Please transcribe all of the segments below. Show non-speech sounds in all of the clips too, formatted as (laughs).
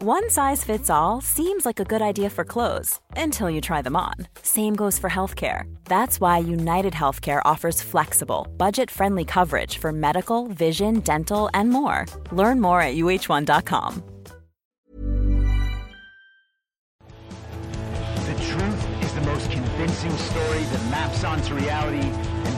One size fits all seems like a good idea for clothes until you try them on. Same goes for healthcare. That's why United Healthcare offers flexible, budget friendly coverage for medical, vision, dental, and more. Learn more at uh1.com. The truth is the most convincing story that maps onto reality,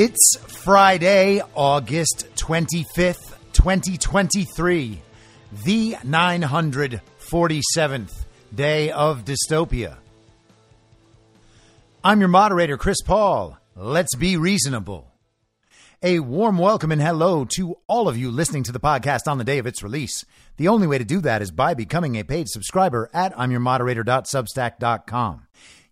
It's Friday, August 25th, 2023, the 947th day of dystopia. I'm your moderator, Chris Paul. Let's be reasonable. A warm welcome and hello to all of you listening to the podcast on the day of its release. The only way to do that is by becoming a paid subscriber at I'mYourModerator.substack.com.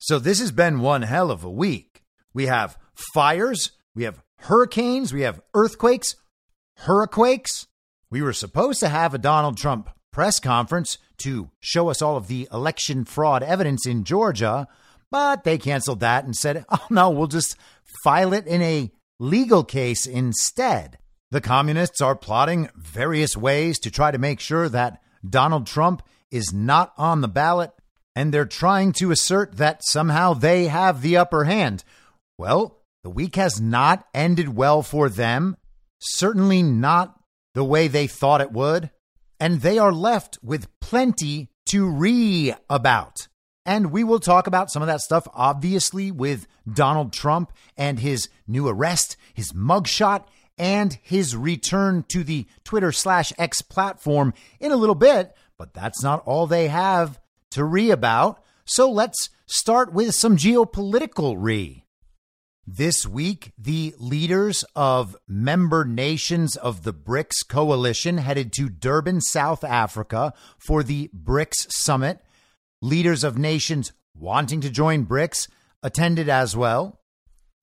So this has been one hell of a week. We have fires, we have hurricanes, we have earthquakes, hurriquakes. We were supposed to have a Donald Trump press conference to show us all of the election fraud evidence in Georgia, but they canceled that and said, oh no, we'll just file it in a legal case instead. The communists are plotting various ways to try to make sure that Donald Trump is not on the ballot, and they're trying to assert that somehow they have the upper hand. Well, the week has not ended well for them, certainly not the way they thought it would, and they are left with plenty to re about. And we will talk about some of that stuff, obviously, with Donald Trump and his new arrest, his mugshot, and his return to the Twitter slash X platform in a little bit. But that's not all they have to re about. So let's start with some geopolitical re. This week, the leaders of member nations of the BRICS coalition headed to Durban, South Africa for the BRICS summit. Leaders of nations wanting to join BRICS attended as well.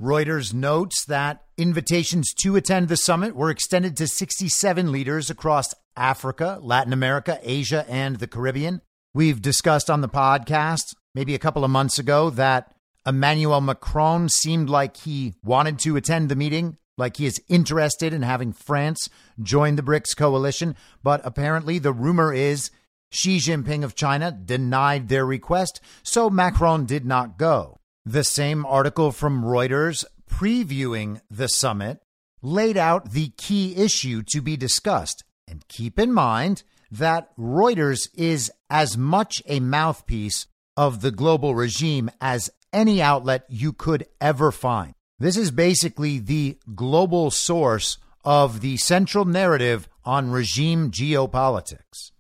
Reuters notes that invitations to attend the summit were extended to 67 leaders across Africa, Latin America, Asia, and the Caribbean. We've discussed on the podcast maybe a couple of months ago that Emmanuel Macron seemed like he wanted to attend the meeting, like he is interested in having France join the BRICS coalition, but apparently the rumor is Xi Jinping of China denied their request, so Macron did not go. The same article from Reuters previewing the summit laid out the key issue to be discussed. And keep in mind that Reuters is as much a mouthpiece of the global regime as any outlet you could ever find. This is basically the global source of the central narrative on regime geopolitics.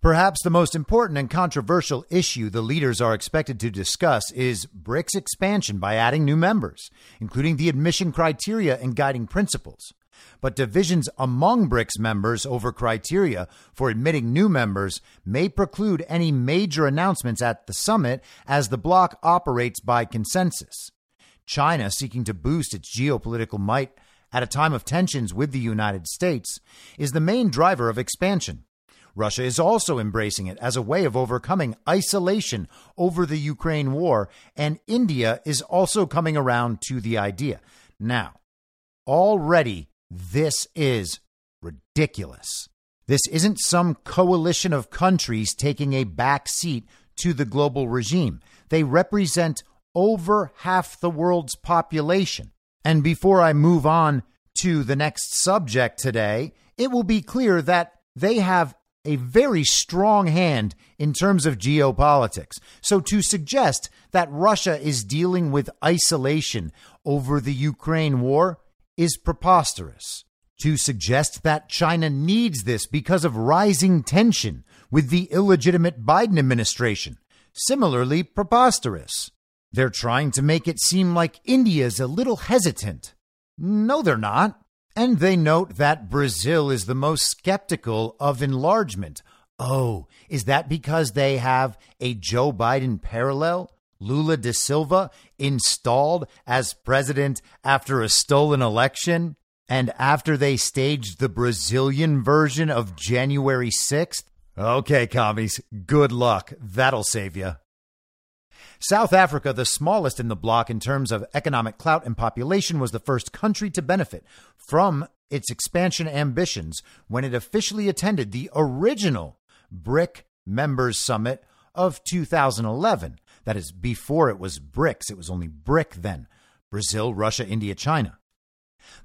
Perhaps the most important and controversial issue the leaders are expected to discuss is BRICS expansion by adding new members, including the admission criteria and guiding principles. But divisions among BRICS members over criteria for admitting new members may preclude any major announcements at the summit as the bloc operates by consensus. China, seeking to boost its geopolitical might at a time of tensions with the United States, is the main driver of expansion. Russia is also embracing it as a way of overcoming isolation over the Ukraine war, and India is also coming around to the idea. Now, already this is ridiculous. This isn't some coalition of countries taking a back seat to the global regime. They represent over half the world's population. And before I move on to the next subject today, it will be clear that they have a very strong hand in terms of geopolitics. So to suggest that Russia is dealing with isolation over the Ukraine war is preposterous. To suggest that China needs this because of rising tension with the illegitimate Biden administration, similarly preposterous. They're trying to make it seem like India's a little hesitant. No, they're not. And they note that Brazil is the most skeptical of enlargement. Oh, is that because they have a Joe Biden parallel? Lula da Silva installed as president after a stolen election and after they staged the Brazilian version of January 6th? Okay, commies, good luck. That'll save you. South Africa, the smallest in the bloc in terms of economic clout and population, was the first country to benefit from its expansion ambitions when it officially attended the original BRIC Members Summit of 2011. That is, before it was BRICS, it was only BRIC then Brazil, Russia, India, China.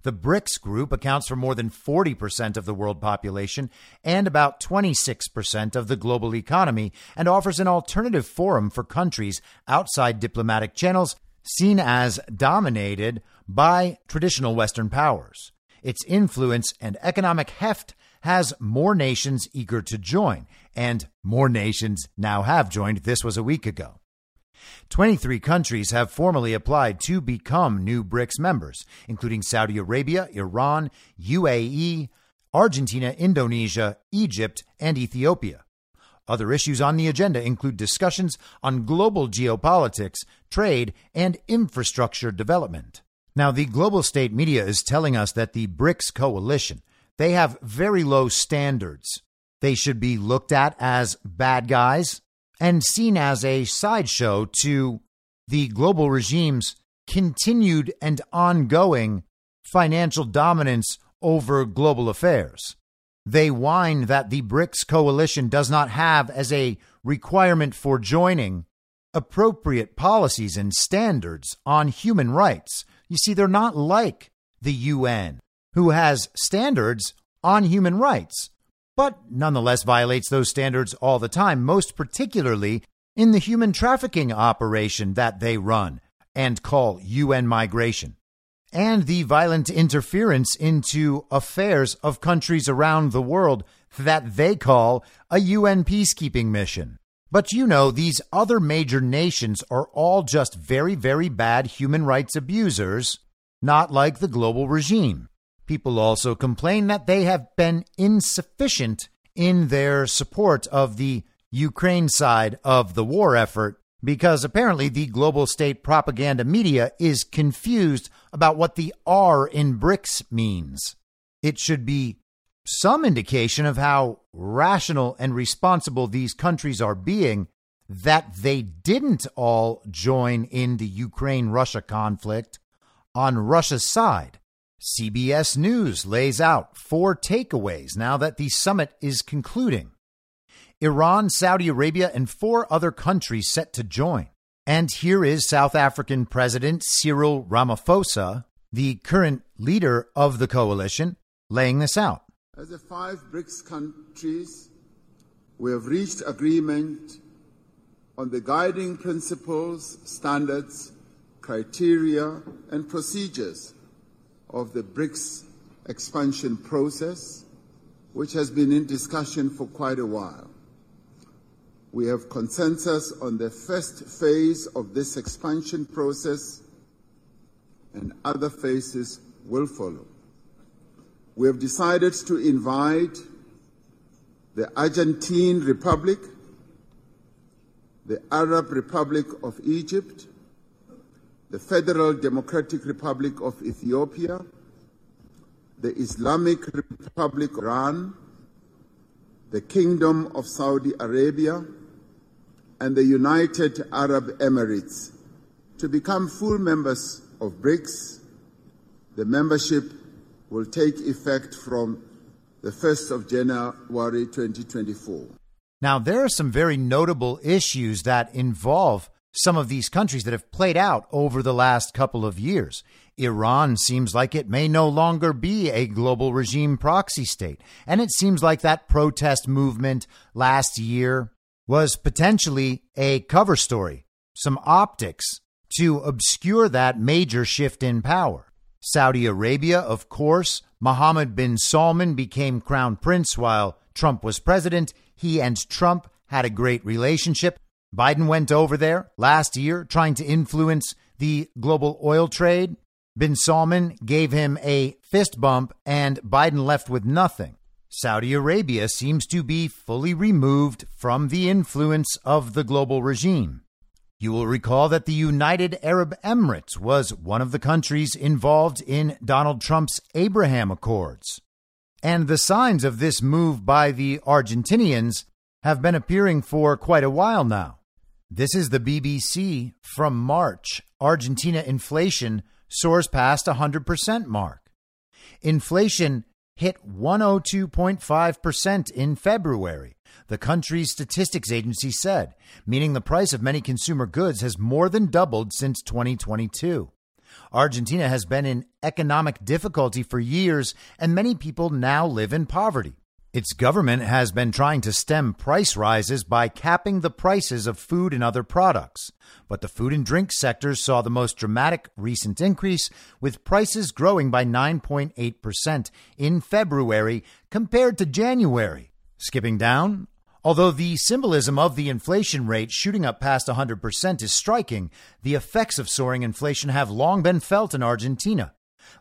The BRICS group accounts for more than 40% of the world population and about 26% of the global economy and offers an alternative forum for countries outside diplomatic channels seen as dominated by traditional Western powers. Its influence and economic heft has more nations eager to join, and more nations now have joined. This was a week ago. 23 countries have formally applied to become new BRICS members, including Saudi Arabia, Iran, UAE, Argentina, Indonesia, Egypt, and Ethiopia. Other issues on the agenda include discussions on global geopolitics, trade, and infrastructure development. Now, the global state media is telling us that the BRICS coalition, they have very low standards. They should be looked at as bad guys and seen as a sideshow to the global regime's continued and ongoing financial dominance over global affairs. They whine that the BRICS coalition does not have as a requirement for joining appropriate policies and standards on human rights. You see, they're not like the UN, who has standards on human rights but nonetheless violates those standards all the time, most particularly in the human trafficking operation that they run and call UN migration, and the violent interference into affairs of countries around the world that they call a UN peacekeeping mission. But you know, these other major nations are all just very, very bad human rights abusers, not like the global regime. People also complain that they have been insufficient in their support of the Ukraine side of the war effort because apparently the global state propaganda media is confused about what the R in BRICS means. It should be some indication of how rational and responsible these countries are being that they didn't all join in the Ukraine Russia conflict on Russia's side CBS News lays out four takeaways now that the summit is concluding. Iran, Saudi Arabia, and four other countries set to join. And here is South African President Cyril Ramaphosa, the current leader of the coalition, laying this out. As the five BRICS countries, we have reached agreement on the guiding principles, standards, criteria, and procedures of the BRICS expansion process, which has been in discussion for quite a while. We have consensus on the first phase of this expansion process, and other phases will follow. We have decided to invite the Argentine Republic, the Arab Republic of Egypt, the Federal Democratic Republic of Ethiopia, the Islamic Republic of Iran, the Kingdom of Saudi Arabia, and the United Arab Emirates to become full members of BRICS. The membership will take effect from the 1st of January 2024. Now, there are some very notable issues that involve some of these countries that have played out over the last couple of years. Iran seems like it may no longer be a global regime proxy state. And it seems like that protest movement last year was potentially a cover story, some optics to obscure that major shift in power. Saudi Arabia, of course, Mohammed bin Salman became crown prince while Trump was president. He and Trump had a great relationship. Biden went over there last year trying to influence the global oil trade. Bin Salman gave him a fist bump, and Biden left with nothing. Saudi Arabia seems to be fully removed from the influence of the global regime. You will recall that the United Arab Emirates was one of the countries involved in Donald Trump's Abraham Accords. And the signs of this move by the Argentinians have been appearing for quite a while now. This is the BBC from March. Argentina inflation soars past 100% mark. Inflation hit 102.5% in February, the country's statistics agency said, meaning the price of many consumer goods has more than doubled since 2022. Argentina has been in economic difficulty for years, and many people now live in poverty. Its government has been trying to stem price rises by capping the prices of food and other products. But the food and drink sectors saw the most dramatic recent increase, with prices growing by 9.8% in February compared to January. Skipping down, Although the symbolism of the inflation rate shooting up past 100% is striking, the effects of soaring inflation have long been felt in Argentina.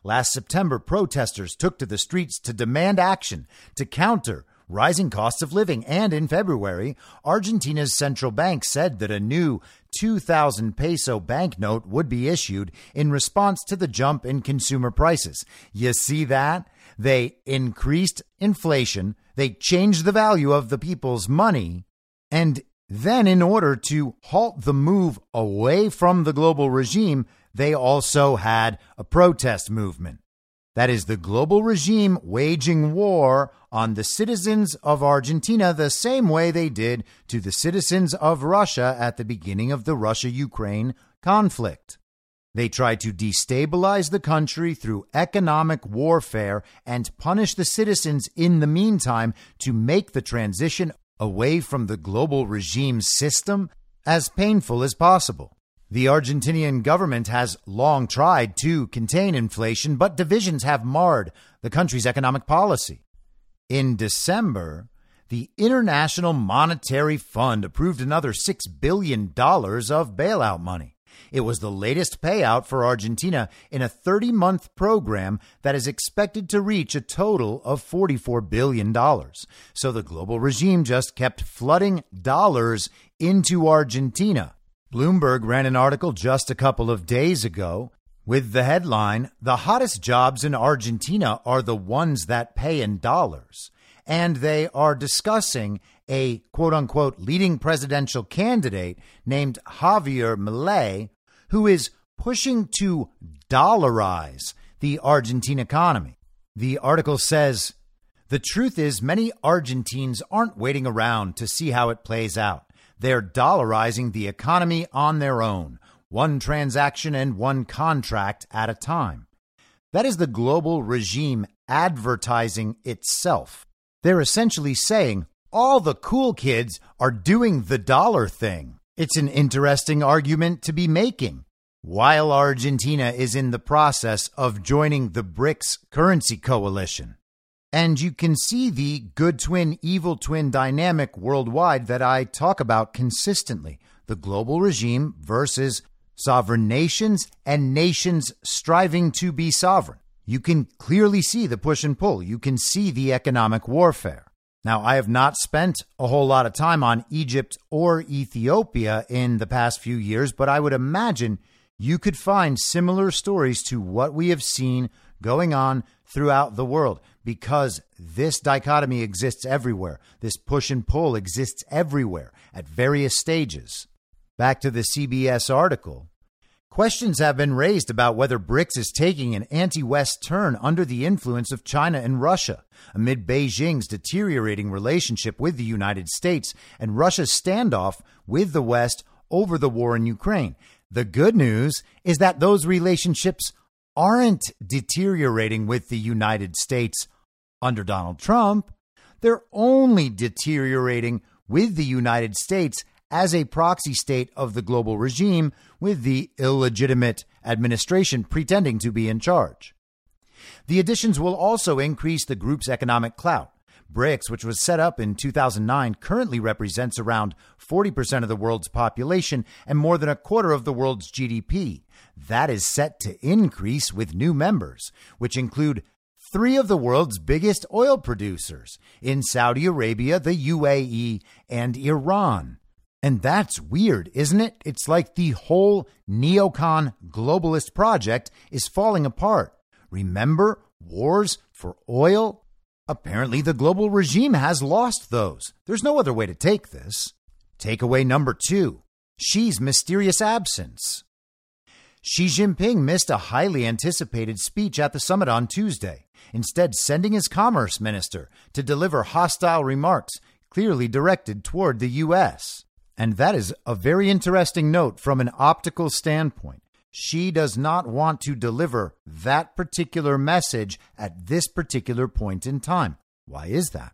Last September, protesters took to the streets to demand action to counter rising costs of living. And in February, Argentina's central bank said that a new 2,000 peso banknote would be issued in response to the jump in consumer prices. You see that? They increased inflation, they changed the value of the people's money, and then, in order to halt the move away from the global regime, they also had a protest movement. That is the global regime waging war on the citizens of Argentina the same way they did to the citizens of Russia at the beginning of the Russia Ukraine conflict. They tried to destabilize the country through economic warfare and punish the citizens in the meantime to make the transition away from the global regime system as painful as possible. The Argentinian government has long tried to contain inflation, but divisions have marred the country's economic policy. In December, the International Monetary Fund approved another $6 billion of bailout money. It was the latest payout for Argentina in a 30 month program that is expected to reach a total of $44 billion. So the global regime just kept flooding dollars into Argentina. Bloomberg ran an article just a couple of days ago with the headline The hottest jobs in Argentina are the ones that pay in dollars. And they are discussing a quote unquote leading presidential candidate named Javier Milei, who is pushing to dollarize the Argentine economy. The article says the truth is, many Argentines aren't waiting around to see how it plays out. They're dollarizing the economy on their own, one transaction and one contract at a time. That is the global regime advertising itself. They're essentially saying all the cool kids are doing the dollar thing. It's an interesting argument to be making. While Argentina is in the process of joining the BRICS currency coalition. And you can see the good twin, evil twin dynamic worldwide that I talk about consistently the global regime versus sovereign nations and nations striving to be sovereign. You can clearly see the push and pull. You can see the economic warfare. Now, I have not spent a whole lot of time on Egypt or Ethiopia in the past few years, but I would imagine you could find similar stories to what we have seen going on throughout the world because this dichotomy exists everywhere. This push and pull exists everywhere at various stages. Back to the CBS article. Questions have been raised about whether BRICS is taking an anti West turn under the influence of China and Russia, amid Beijing's deteriorating relationship with the United States and Russia's standoff with the West over the war in Ukraine. The good news is that those relationships aren't deteriorating with the United States under Donald Trump. They're only deteriorating with the United States as a proxy state of the global regime with the illegitimate administration pretending to be in charge. The additions will also increase the group's economic clout. BRICS, which was set up in 2009, currently represents around 40% of the world's population and more than a quarter of the world's GDP. That is set to increase with new members, which include three of the world's biggest oil producers in Saudi Arabia, the UAE, and Iran. And that's weird, isn't it? It's like the whole neocon globalist project is falling apart. Remember wars for oil? Apparently, the global regime has lost those. There's no other way to take this. Takeaway number two Xi's mysterious absence. Xi Jinping missed a highly anticipated speech at the summit on Tuesday, instead, sending his commerce minister to deliver hostile remarks clearly directed toward the U.S. And that is a very interesting note from an optical standpoint. Xi does not want to deliver that particular message at this particular point in time. Why is that?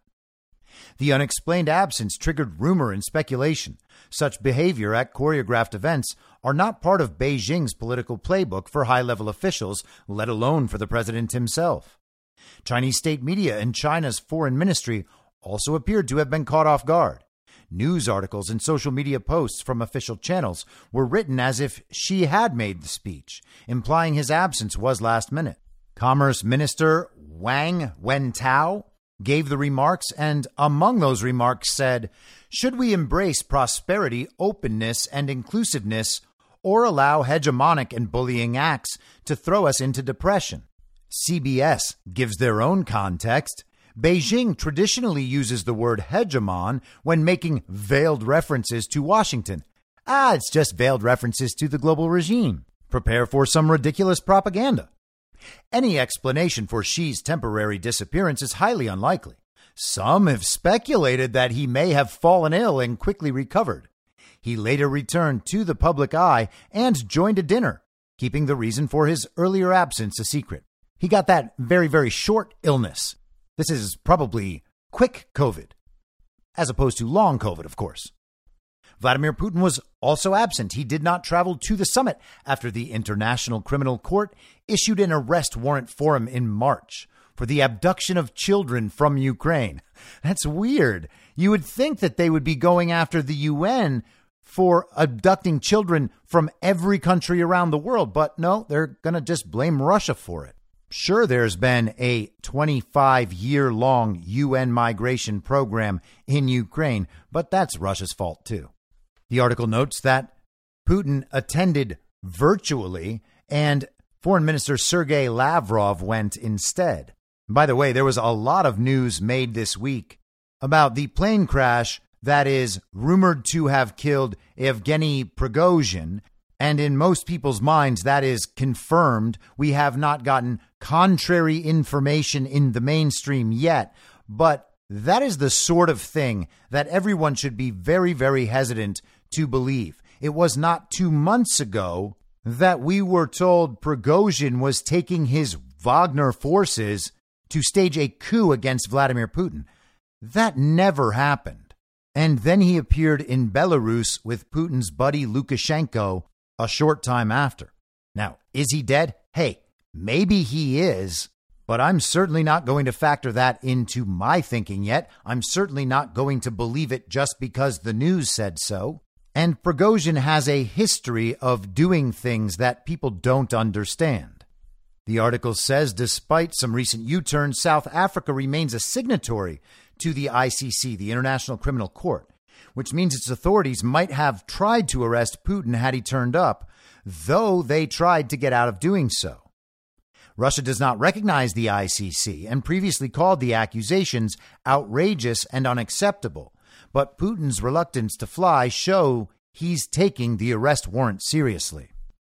The unexplained absence triggered rumor and speculation. Such behavior at choreographed events are not part of Beijing's political playbook for high level officials, let alone for the president himself. Chinese state media and China's foreign ministry also appeared to have been caught off guard. News articles and social media posts from official channels were written as if Xi had made the speech, implying his absence was last minute. Commerce Minister Wang Wentao gave the remarks and among those remarks said, Should we embrace prosperity, openness, and inclusiveness, or allow hegemonic and bullying acts to throw us into depression? CBS gives their own context Beijing traditionally uses the word hegemon when making veiled references to Washington. Ah, it's just veiled references to the global regime. Prepare for some ridiculous propaganda. Any explanation for Xi's temporary disappearance is highly unlikely. Some have speculated that he may have fallen ill and quickly recovered. He later returned to the public eye and joined a dinner, keeping the reason for his earlier absence a secret. He got that very, very short illness this is probably quick COVID, as opposed to long COVID, of course. Vladimir Putin was also absent. He did not travel to the summit after the International Criminal Court issued an arrest warrant for him in March for the abduction of children from Ukraine. (laughs) That's weird. You would think that they would be going after the UN for abducting children from every country around the world, but no, they're going to just blame Russia for it. Sure, there's been a 25 year long UN migration program in Ukraine, but that's Russia's fault too. The article notes that Putin attended virtually and Foreign Minister Sergei Lavrov went instead. By the way, there was a lot of news made this week about the plane crash that is rumored to have killed Evgeny Prigozhin And in most people's minds, that is confirmed. We have not gotten contrary information in the mainstream yet, but that is the sort of thing that everyone should be very, very hesitant to believe. It was not two months ago that we were told Prigozhin was taking his Wagner forces to stage a coup against Vladimir Putin. That never happened. And then he appeared in Belarus with Putin's buddy Lukashenko a short time after. Now, is he dead? Hey, maybe he is, but I'm certainly not going to factor that into my thinking yet. I'm certainly not going to believe it just because the news said so. And Prigozhin has a history of doing things that people don't understand. The article says despite some recent U turns, South Africa remains a signatory to the ICC, the International Criminal Court, which means its authorities might have tried to arrest Putin had he turned up, though they tried to get out of doing so. Russia does not recognize the ICC and previously called the accusations outrageous and unacceptable but Putin's reluctance to fly show he's taking the arrest warrant seriously.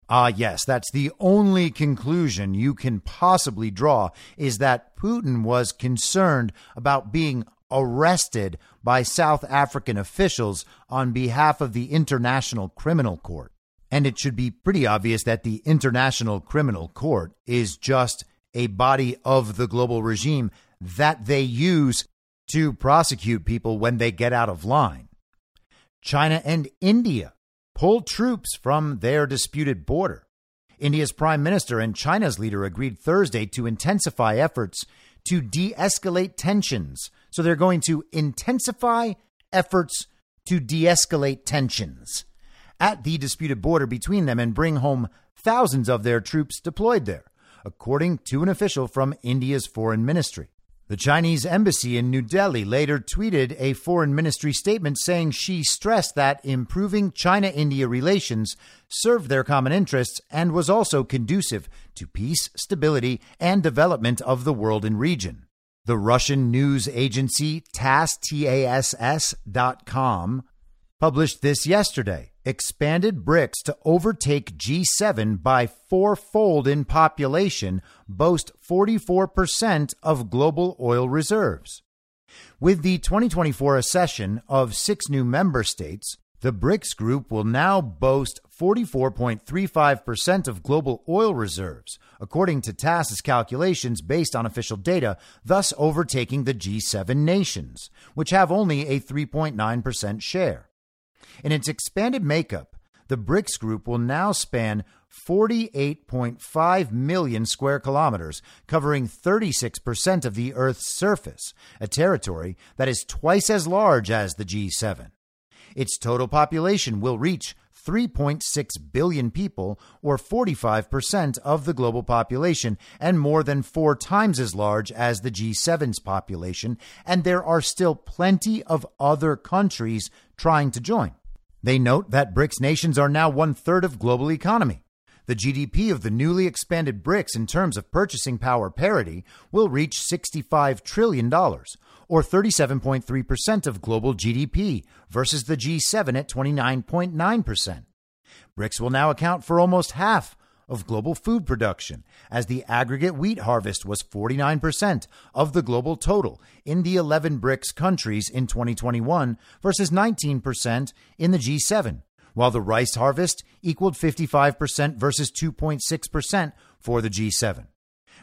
Ah, yes, that's the only conclusion you can possibly draw is that Putin was concerned about being arrested by South African officials on behalf of the International Criminal Court. And it should be pretty obvious that the International Criminal Court is just a body of the global regime that they use to prosecute people when they get out of line. China and India pulled troops from their disputed border. India's prime minister and China's leader agreed Thursday to intensify efforts to de escalate tensions. So they're going to intensify efforts to de escalate tensions at the disputed border between them and bring home thousands of their troops deployed there, according to an official from India's foreign ministry. The Chinese embassy in New Delhi later tweeted a foreign ministry statement saying Xi stressed that improving China India relations served their common interests and was also conducive to peace, stability, and development of the world and region. The Russian news agency TASS, TASS.com published this yesterday expanded BRICS to overtake G7 by fourfold in population, boast 44% of global oil reserves. With the 2024 accession of six new member states, the BRICS group will now boast 44.35% of global oil reserves, according to TASS's calculations based on official data, thus overtaking the G7 nations, which have only a 3.9% share. In its expanded makeup, the BRICS group will now span 48.5 million square kilometers, covering 36% of the Earth's surface, a territory that is twice as large as the G7. Its total population will reach 3.6 billion people, or 45% of the global population, and more than four times as large as the G7's population. And there are still plenty of other countries trying to join. They note that BRICS nations are now one third of global economy. The GDP of the newly expanded BRICS in terms of purchasing power parity will reach $65 trillion, or 37.3% of global GDP, versus the G7 at 29.9%. BRICS will now account for almost half of global food production, as the aggregate wheat harvest was 49% of the global total in the 11 BRICS countries in 2021 versus 19% in the G7, while the rice harvest equaled 55% versus 2.6% for the G7.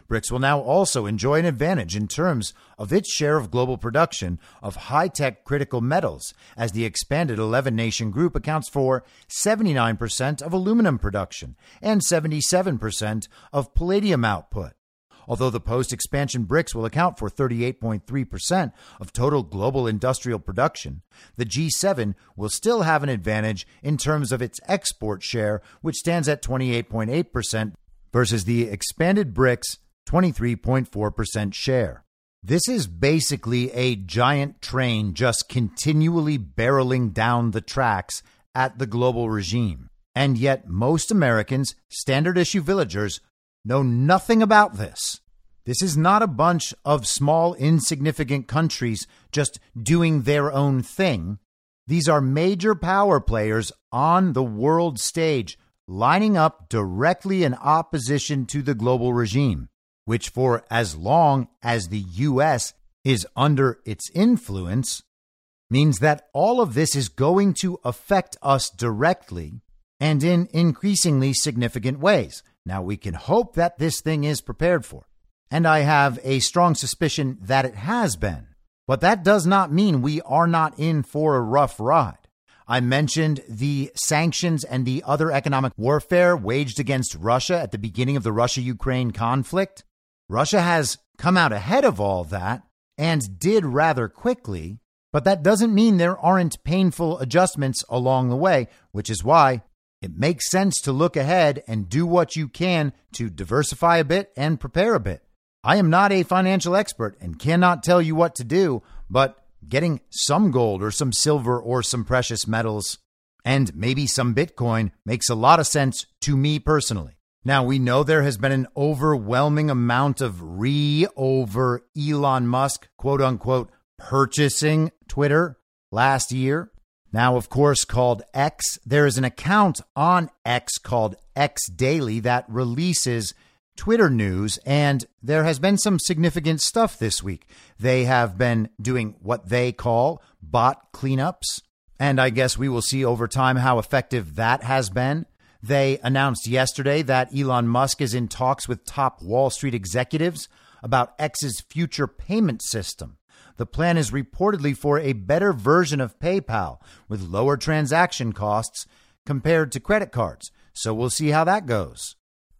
BRICS will now also enjoy an advantage in terms of its share of global production of high tech critical metals, as the expanded 11 nation group accounts for 79% of aluminum production and 77% of palladium output. Although the post expansion BRICS will account for 38.3% of total global industrial production, the G7 will still have an advantage in terms of its export share, which stands at 28.8% versus the expanded BRICS 23.4% share. This is basically a giant train just continually barreling down the tracks at the global regime. And yet, most Americans, standard issue villagers, know nothing about this. This is not a bunch of small, insignificant countries just doing their own thing. These are major power players on the world stage lining up directly in opposition to the global regime, which for as long as the U.S. is under its influence, means that all of this is going to affect us directly and in increasingly significant ways. Now, we can hope that this thing is prepared for, and I have a strong suspicion that it has been. But that does not mean we are not in for a rough ride. I mentioned the sanctions and the other economic warfare waged against Russia at the beginning of the Russia Ukraine conflict. Russia has come out ahead of all that and did rather quickly, but that doesn't mean there aren't painful adjustments along the way, which is why it makes sense to look ahead and do what you can to diversify a bit and prepare a bit. I am not a financial expert and cannot tell you what to do, but getting some gold or some silver or some precious metals and maybe some Bitcoin makes a lot of sense to me personally. Now, we know there has been an overwhelming amount of re over Elon Musk, quote unquote, purchasing Twitter last year. Now, of course, called X. There is an account on X called X Daily that releases Twitter news, and there has been some significant stuff this week. They have been doing what they call bot cleanups, and I guess we will see over time how effective that has been. They announced yesterday that Elon Musk is in talks with top Wall Street executives about X's future payment system. The plan is reportedly for a better version of PayPal with lower transaction costs compared to credit cards. So we'll see how that goes.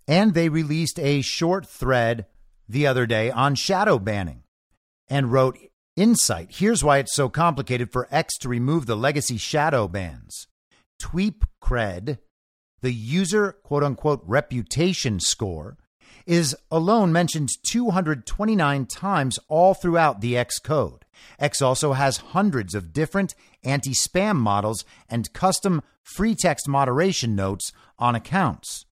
And they released a short thread the other day on shadow banning and wrote Insight. Here's why it's so complicated for X to remove the legacy shadow bans. TweepCred, the user quote unquote reputation score, is alone mentioned 229 times all throughout the X code. X also has hundreds of different anti spam models and custom free text moderation notes on accounts.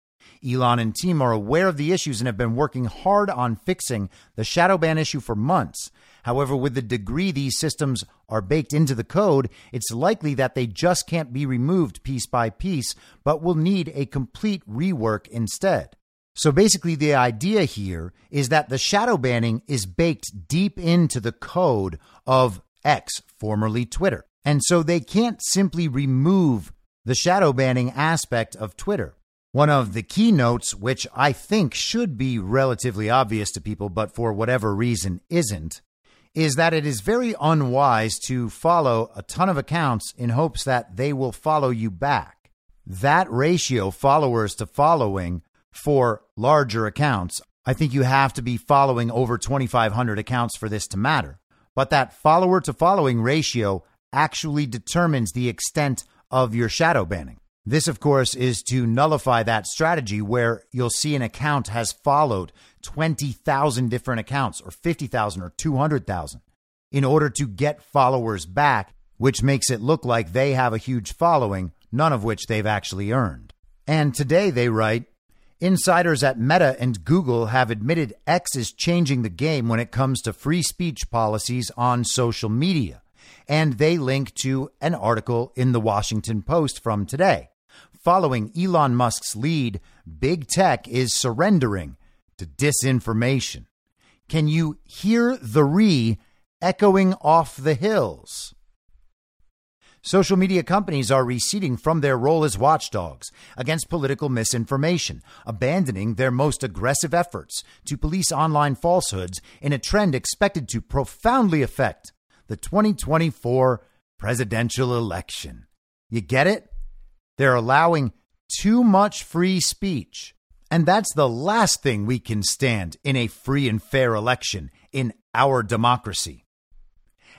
Elon and team are aware of the issues and have been working hard on fixing the shadow ban issue for months. However, with the degree these systems are baked into the code, it's likely that they just can't be removed piece by piece, but will need a complete rework instead. So basically, the idea here is that the shadow banning is baked deep into the code of X, formerly Twitter. And so they can't simply remove the shadow banning aspect of Twitter. One of the keynotes, which I think should be relatively obvious to people, but for whatever reason isn't, is that it is very unwise to follow a ton of accounts in hopes that they will follow you back. That ratio, followers to following, for larger accounts. I think you have to be following over 2,500 accounts for this to matter. But that follower to following ratio actually determines the extent of your shadow banning. This, of course, is to nullify that strategy where you'll see an account has followed 20,000 different accounts or 50,000 or 200,000 in order to get followers back, which makes it look like they have a huge following, none of which they've actually earned. And today they write, Insiders at Meta and Google have admitted X is changing the game when it comes to free speech policies on social media. And they link to an article in the Washington Post from today. Following Elon Musk's lead, big tech is surrendering to disinformation. Can you hear the re echoing off the hills? Social media companies are receding from their role as watchdogs against political misinformation, abandoning their most aggressive efforts to police online falsehoods in a trend expected to profoundly affect the 2024 presidential election. You get it? They're allowing too much free speech. And that's the last thing we can stand in a free and fair election in our democracy.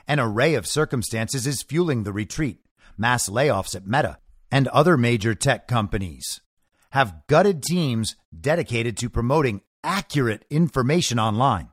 An array of circumstances is fueling the retreat. Mass layoffs at Meta and other major tech companies have gutted teams dedicated to promoting accurate information online.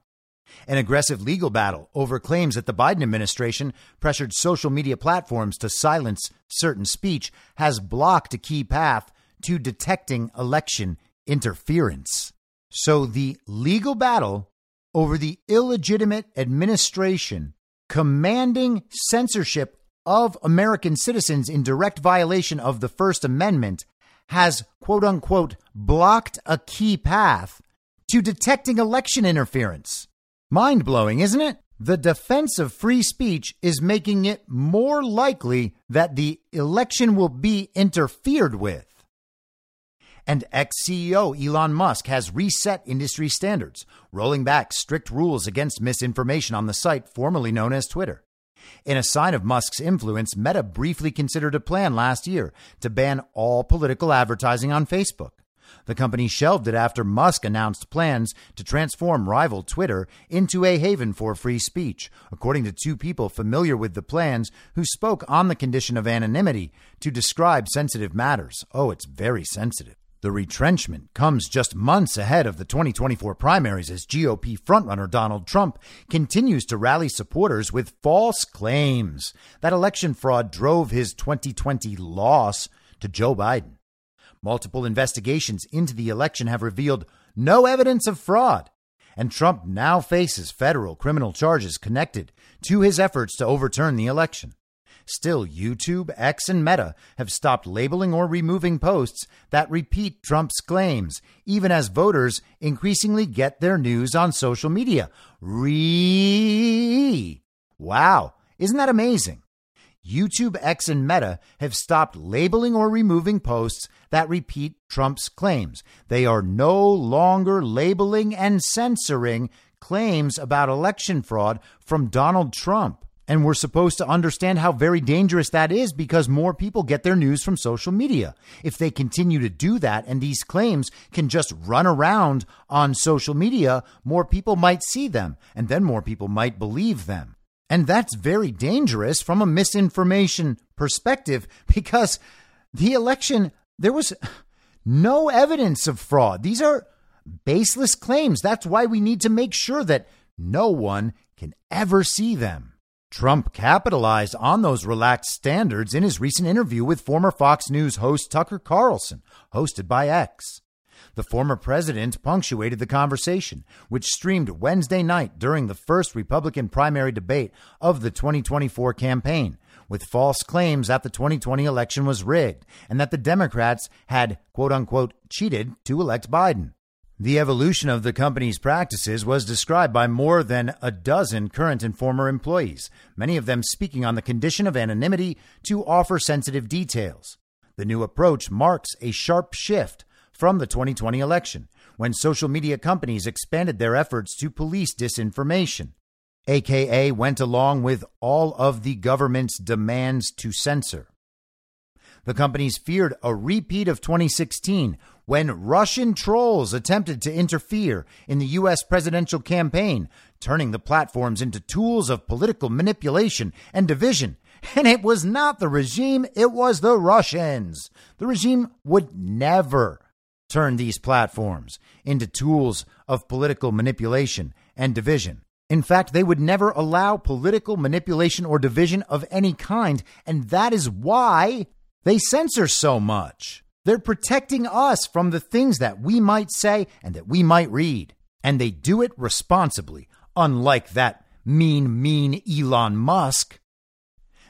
An aggressive legal battle over claims that the Biden administration pressured social media platforms to silence certain speech has blocked a key path to detecting election interference. So the legal battle over the illegitimate administration commanding censorship of American citizens in direct violation of the First Amendment has quote unquote blocked a key path to detecting election interference. Mind blowing, isn't it? The defense of free speech is making it more likely that the election will be interfered with. And X CEO Elon Musk has reset industry standards, rolling back strict rules against misinformation on the site formerly known as Twitter. In a sign of Musk's influence, Meta briefly considered a plan last year to ban all political advertising on Facebook. The company shelved it after Musk announced plans to transform rival Twitter into a haven for free speech, according to two people familiar with the plans who spoke on the condition of anonymity to describe sensitive matters. Oh, it's very sensitive. The retrenchment comes just months ahead of the 2024 primaries as GOP frontrunner Donald Trump continues to rally supporters with false claims that election fraud drove his 2020 loss to Joe Biden. Multiple investigations into the election have revealed no evidence of fraud, and Trump now faces federal criminal charges connected to his efforts to overturn the election. Still, YouTube, X, and Meta have stopped labeling or removing posts that repeat Trump's claims, even as voters increasingly get their news on social media. Re. Wow. Isn't that amazing? YouTube, X, and Meta have stopped labeling or removing posts that repeat Trump's claims. They are no longer labeling and censoring claims about election fraud from Donald Trump. And we're supposed to understand how very dangerous that is because more people get their news from social media. If they continue to do that and these claims can just run around on social media, more people might see them and then more people might believe them. And that's very dangerous from a misinformation perspective because the election, there was no evidence of fraud. These are baseless claims. That's why we need to make sure that no one can ever see them. Trump capitalized on those relaxed standards in his recent interview with former Fox News host Tucker Carlson, hosted by X. The former president punctuated the conversation, which streamed Wednesday night during the first Republican primary debate of the 2024 campaign, with false claims that the 2020 election was rigged and that the Democrats had, quote unquote, cheated to elect Biden. The evolution of the company's practices was described by more than a dozen current and former employees, many of them speaking on the condition of anonymity to offer sensitive details. The new approach marks a sharp shift from the 2020 election, when social media companies expanded their efforts to police disinformation, aka went along with all of the government's demands to censor. The companies feared a repeat of 2016 when Russian trolls attempted to interfere in the U.S. presidential campaign, turning the platforms into tools of political manipulation and division. And it was not the regime, it was the Russians. The regime would never turn these platforms into tools of political manipulation and division. In fact, they would never allow political manipulation or division of any kind, and that is why they censor so much. They're protecting us from the things that we might say and that we might read. And they do it responsibly, unlike that mean, mean Elon Musk.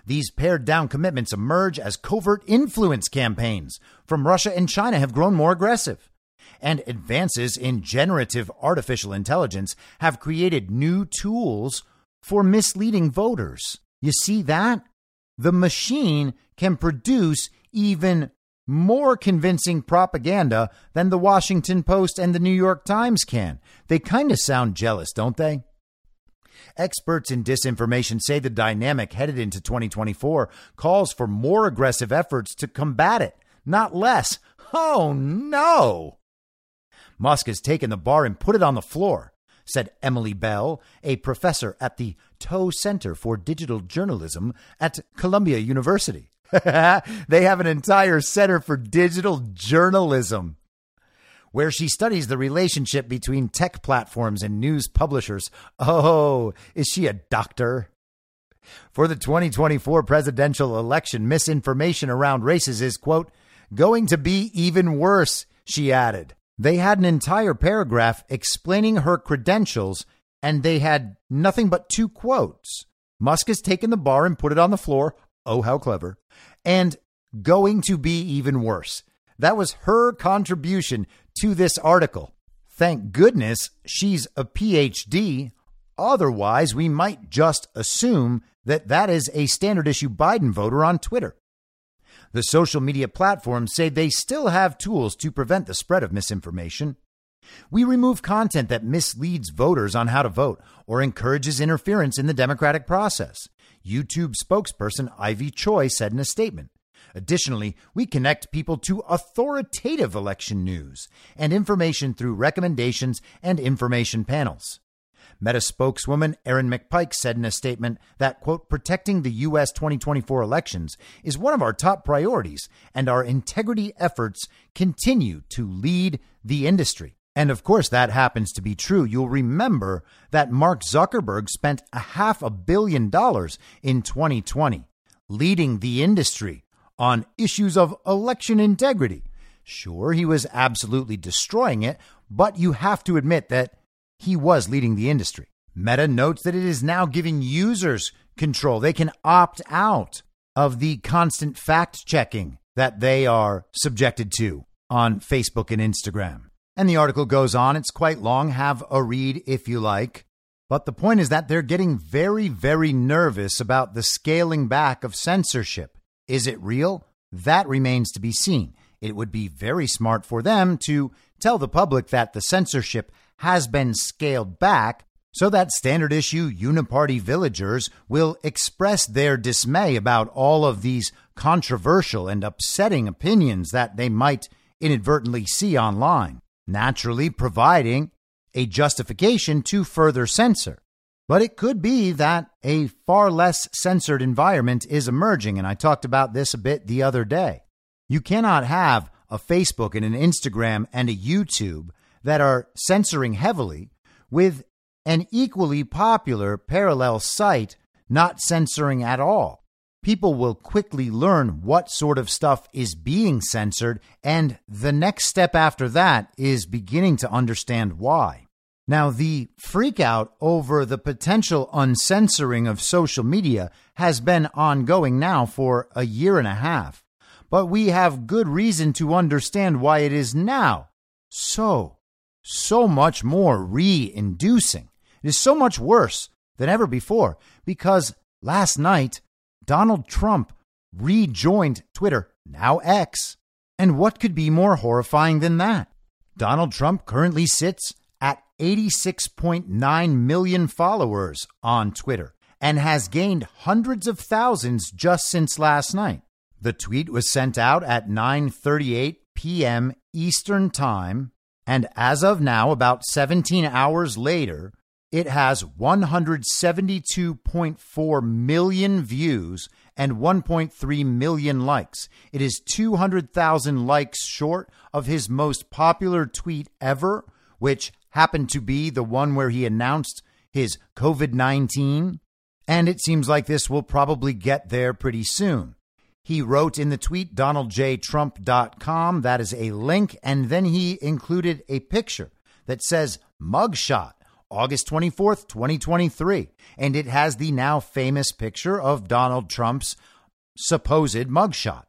These pared down commitments emerge as covert influence campaigns from Russia and China have grown more aggressive. And advances in generative artificial intelligence have created new tools for misleading voters. You see that? The machine can produce even more convincing propaganda than the Washington Post and the New York Times can. They kind of sound jealous, don't they? Experts in disinformation say the dynamic headed into 2024 calls for more aggressive efforts to combat it, not less. Oh no! Musk has taken the bar and put it on the floor said Emily Bell, a professor at the Tow Center for Digital Journalism at Columbia University. (laughs) they have an entire Center for Digital Journalism where she studies the relationship between tech platforms and news publishers. Oh, is she a doctor? For the 2024 presidential election, misinformation around races is, quote, going to be even worse, she added. They had an entire paragraph explaining her credentials, and they had nothing but two quotes. Musk has taken the bar and put it on the floor. Oh, how clever. And going to be even worse. That was her contribution to this article. Thank goodness she's a PhD. Otherwise, we might just assume that that is a standard issue Biden voter on Twitter. The social media platforms say they still have tools to prevent the spread of misinformation. We remove content that misleads voters on how to vote or encourages interference in the democratic process. YouTube spokesperson Ivy Choi said in a statement. Additionally, we connect people to authoritative election news and information through recommendations and information panels. Meta spokeswoman Erin McPike said in a statement that, quote, protecting the U.S. 2024 elections is one of our top priorities, and our integrity efforts continue to lead the industry. And of course, that happens to be true. You'll remember that Mark Zuckerberg spent a half a billion dollars in 2020 leading the industry on issues of election integrity. Sure, he was absolutely destroying it, but you have to admit that he was leading the industry. Meta notes that it is now giving users control. They can opt out of the constant fact checking that they are subjected to on Facebook and Instagram. And the article goes on. It's quite long. Have a read if you like. But the point is that they're getting very, very nervous about the scaling back of censorship. Is it real? That remains to be seen. It would be very smart for them to tell the public that the censorship has been scaled back so that standard issue uniparty villagers will express their dismay about all of these controversial and upsetting opinions that they might inadvertently see online naturally providing a justification to further censor. But it could be that a far less censored environment is emerging, and I talked about this a bit the other day. You cannot have a Facebook and an Instagram and a YouTube that are censoring heavily with an equally popular parallel site not censoring at all people will quickly learn what sort of stuff is being censored, and the next step after that is beginning to understand why. Now, the freakout over the potential uncensoring of social media has been ongoing now for a year and a half, but we have good reason to understand why it is now so, so much more re inducing. It is so much worse than ever before because last night Donald Trump rejoined Twitter, now X. And what could be more horrifying than that? Donald Trump currently sits 86.9 million followers on Twitter and has gained hundreds of thousands just since last night. The tweet was sent out at 9:38 p.m. Eastern Time, and as of now about 17 hours later, it has 172.4 million views and 1.3 million likes. It is 200,000 likes short of his most popular tweet ever, which happened to be the one where he announced his COVID 19. And it seems like this will probably get there pretty soon. He wrote in the tweet, DonaldJTrump.com. That is a link. And then he included a picture that says mugshot August 24th, 2023. And it has the now famous picture of Donald Trump's supposed mugshot.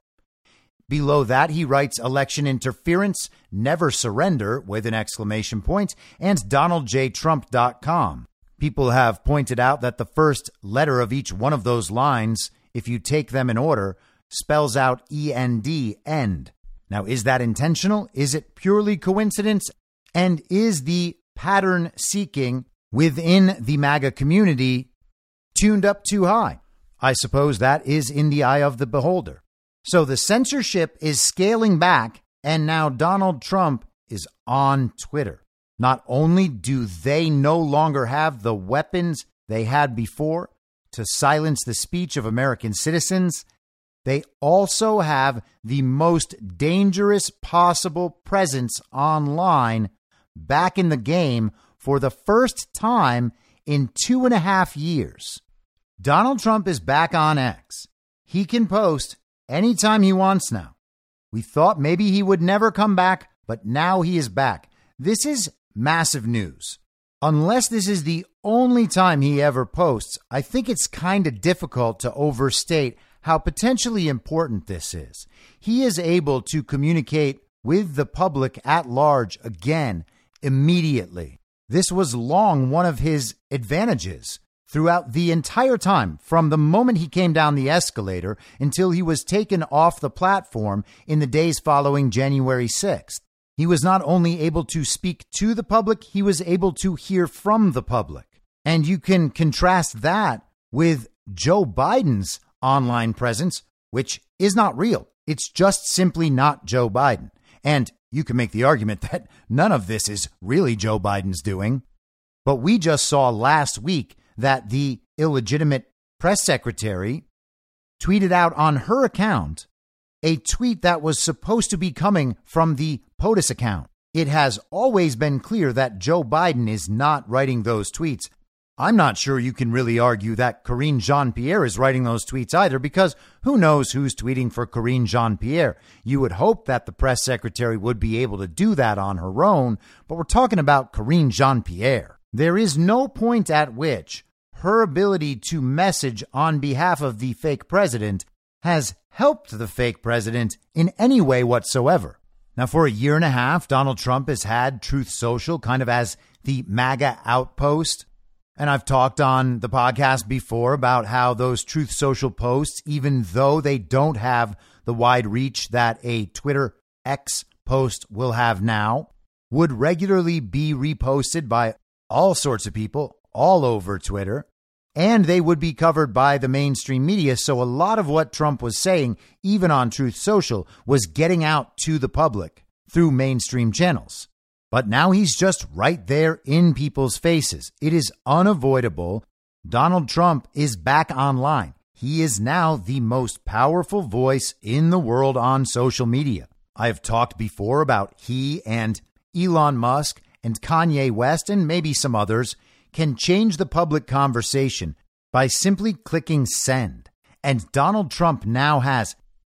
Below that, he writes election interference, never surrender with an exclamation point, and DonaldJTrump.com. People have pointed out that the first letter of each one of those lines, if you take them in order, spells out END, end. Now, is that intentional? Is it purely coincidence? And is the pattern seeking within the MAGA community tuned up too high. I suppose that is in the eye of the beholder. So the censorship is scaling back, and now Donald Trump is on Twitter. Not only do they no longer have the weapons they had before to silence the speech of American citizens, they also have the most dangerous possible presence online back in the game for the first time in two and a half years. Donald Trump is back on X. He can post anytime he wants now. We thought maybe he would never come back, but now he is back. This is massive news. Unless this is the only time he ever posts, I think it's kind of difficult to overstate how potentially important this is. He is able to communicate with the public at large again immediately. This was long one of his advantages throughout the entire time, from the moment he came down the escalator until he was taken off the platform in the days following January 6th. He was not only able to speak to the public, he was able to hear from the public. And you can contrast that with Joe Biden's online presence, which is not real. It's just simply not Joe Biden. And you can make the argument (laughs) that none of this is really Joe Biden's doing. But we just saw last week that the illegitimate press secretary tweeted out on her account a tweet that was supposed to be coming from the POTUS account. It has always been clear that Joe Biden is not writing those tweets. I'm not sure you can really argue that Karine Jean Pierre is writing those tweets either, because who knows who's tweeting for Karine Jean Pierre? You would hope that the press secretary would be able to do that on her own, but we're talking about Karine Jean Pierre. There is no point at which her ability to message on behalf of the fake president has helped the fake president in any way whatsoever. Now, for a year and a half, Donald Trump has had Truth Social kind of as the MAGA outpost. And I've talked on the podcast before about how those Truth Social posts, even though they don't have the wide reach that a Twitter X post will have now, would regularly be reposted by all sorts of people all over Twitter, and they would be covered by the mainstream media. So a lot of what Trump was saying, even on Truth Social, was getting out to the public through mainstream channels. But now he's just right there in people's faces. It is unavoidable. Donald Trump is back online. He is now the most powerful voice in the world on social media. I have talked before about he and Elon Musk and Kanye West and maybe some others can change the public conversation by simply clicking send. And Donald Trump now has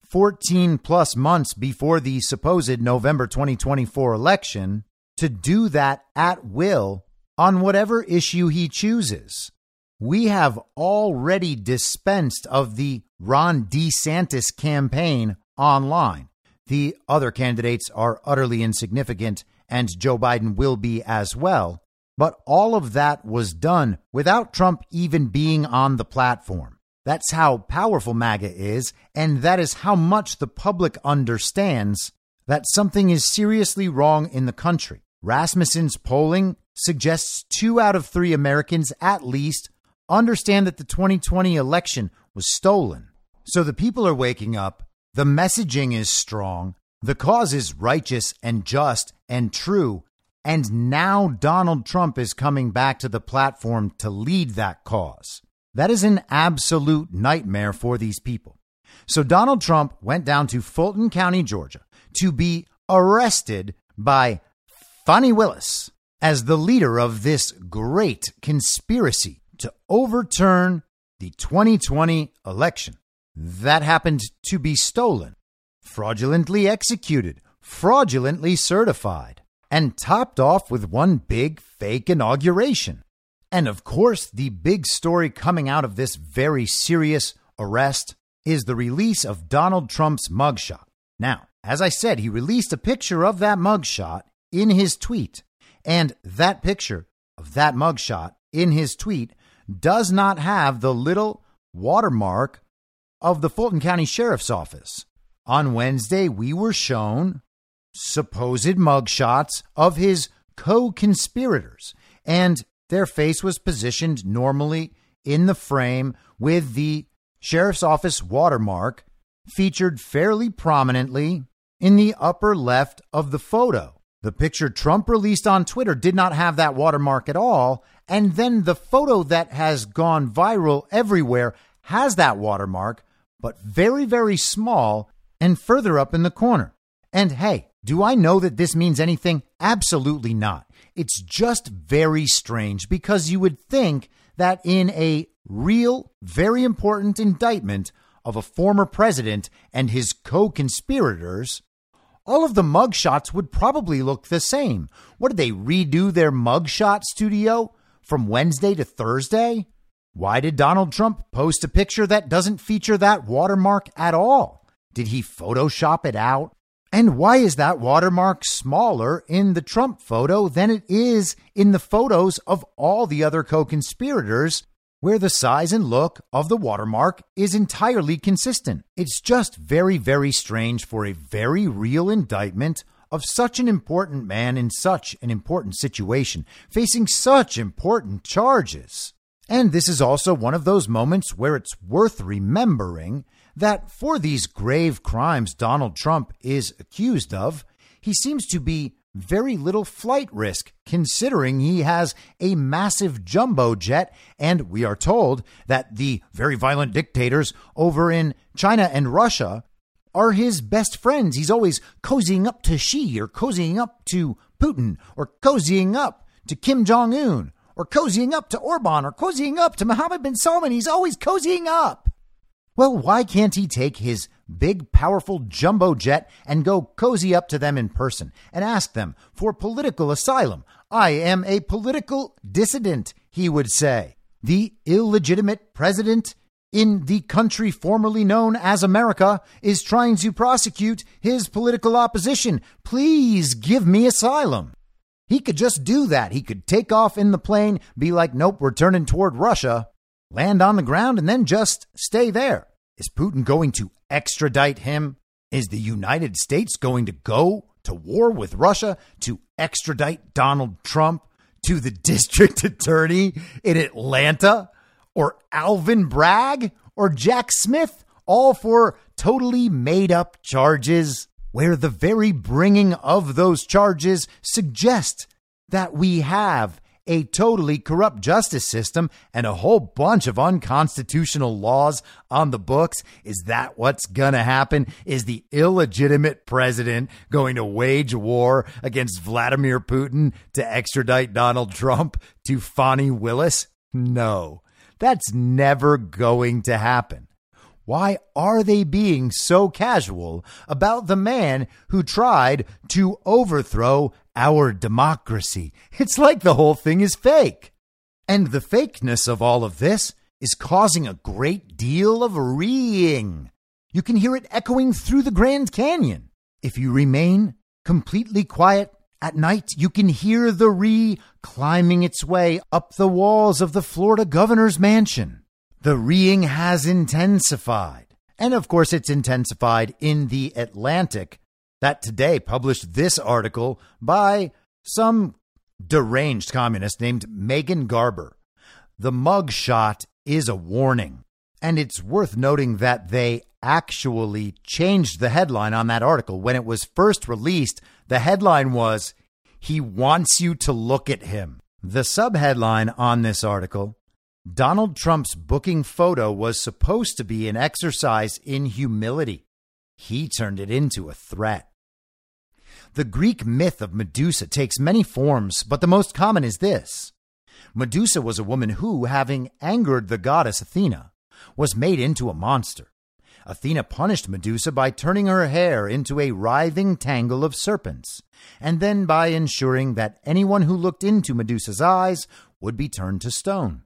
14 plus months before the supposed November 2024 election to do that at will on whatever issue he chooses. We have already dispensed of the Ron DeSantis campaign online. The other candidates are utterly insignificant and Joe Biden will be as well. But all of that was done without Trump even being on the platform. That's how powerful MAGA is, and that is how much the public understands that something is seriously wrong in the country. Rasmussen's polling suggests two out of three Americans, at least, understand that the 2020 election was stolen. So the people are waking up, the messaging is strong, the cause is righteous and just and true. And now Donald Trump is coming back to the platform to lead that cause. That is an absolute nightmare for these people. So Donald Trump went down to Fulton County, Georgia to be arrested by Fani Willis as the leader of this great conspiracy to overturn the 2020 election. That happened to be stolen fraudulently executed, fraudulently certified, and topped off with one big fake inauguration. And of course, the big story coming out of this very serious arrest is the release of Donald Trump's mugshot. Now, as I said, he released a picture of that mugshot in his tweet, and that picture of that mugshot in his tweet does not have the little watermark of the Fulton County Sheriff's Office. On Wednesday, we were shown supposed mugshots of his co conspirators, and their face was positioned normally in the frame with the sheriff's office watermark featured fairly prominently in the upper left of the photo. The picture Trump released on Twitter did not have that watermark at all. And then the photo that has gone viral everywhere has that watermark, but very, very small and further up in the corner. And hey, do I know that this means anything? Absolutely not. It's just very strange because you would think that in a real, very important indictment of a former president and his co conspirators, all of the mugshots would probably look the same. What did they redo their mugshot studio from Wednesday to Thursday? Why did Donald Trump post a picture that doesn't feature that watermark at all? Did he Photoshop it out? And why is that watermark smaller in the Trump photo than it is in the photos of all the other co conspirators, where the size and look of the watermark is entirely consistent? It's just very, very strange for a very real indictment of such an important man in such an important situation, facing such important charges. And this is also one of those moments where it's worth remembering that for these grave crimes Donald Trump is accused of, he seems to be very little flight risk considering he has a massive jumbo jet. And we are told that the very violent dictators over in China and Russia are his best friends. He's always cozying up to Xi or cozying up to Putin or cozying up to Kim Jong un or cozying up to Orban or cozying up to Mohammed bin Salman. He's always cozying up. Well, why can't he take his big, powerful jumbo jet and go cozy up to them in person and ask them for political asylum? I am a political dissident, he would say. The illegitimate president in the country formerly known as America is trying to prosecute his political opposition. Please give me asylum. He could just do that. He could take off in the plane, be like, nope, we're turning toward Russia land on the ground, and then just stay there. Is Putin going to extradite him? Is the United States going to go to war with Russia to extradite Donald Trump to the (laughs) district attorney in Atlanta? Or Alvin Bragg? Or Jack Smith? All for totally made up charges, where the very bringing of those charges suggests that we have a totally corrupt justice system and a whole bunch of unconstitutional laws on the books. Is that what's going to happen? Is the illegitimate president going to wage war against Vladimir Putin to extradite Donald Trump to Fani Willis? No, that's never going to happen. Why are they being so casual about the man who tried to overthrow our democracy? It's like the whole thing is fake. And the fakeness of all of this is causing a great deal of reeing. You can hear it echoing through the Grand Canyon. If you remain completely quiet at night, you can hear the ree climbing its way up the walls of the Florida governor's mansion. The reeing has intensified. And of course, it's intensified in The Atlantic, that today published this article by some deranged communist named Megan Garber. The mug shot is a warning. And it's worth noting that they actually changed the headline on that article. When it was first released, the headline was, He wants you to look at him. The subheadline on this article Donald Trump's booking photo was supposed to be an exercise in humility. He turned it into a threat. The Greek myth of Medusa takes many forms, but the most common is this Medusa was a woman who, having angered the goddess Athena, was made into a monster. Athena punished Medusa by turning her hair into a writhing tangle of serpents, and then by ensuring that anyone who looked into Medusa's eyes would be turned to stone.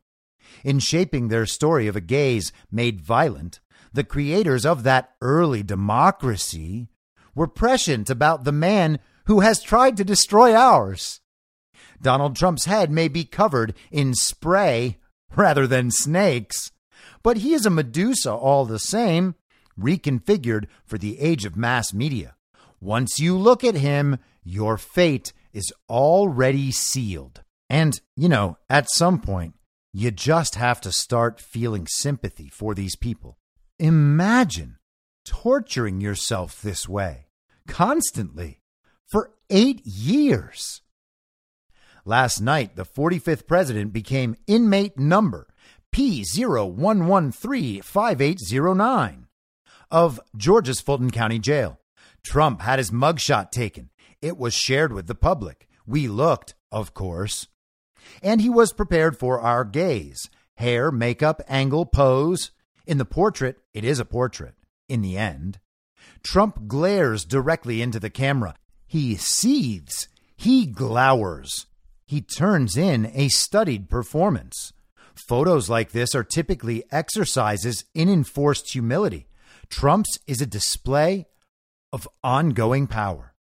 In shaping their story of a gaze made violent, the creators of that early democracy were prescient about the man who has tried to destroy ours. Donald Trump's head may be covered in spray rather than snakes, but he is a Medusa all the same, reconfigured for the age of mass media. Once you look at him, your fate is already sealed. And, you know, at some point, you just have to start feeling sympathy for these people. Imagine torturing yourself this way constantly for eight years. Last night, the 45th president became inmate number P01135809 of Georgia's Fulton County Jail. Trump had his mugshot taken. It was shared with the public. We looked, of course and he was prepared for our gaze. Hair, makeup, angle, pose. In the portrait, it is a portrait, in the end. Trump glares directly into the camera. He seethes. He glowers. He turns in a studied performance. Photos like this are typically exercises in enforced humility. Trump's is a display of ongoing power.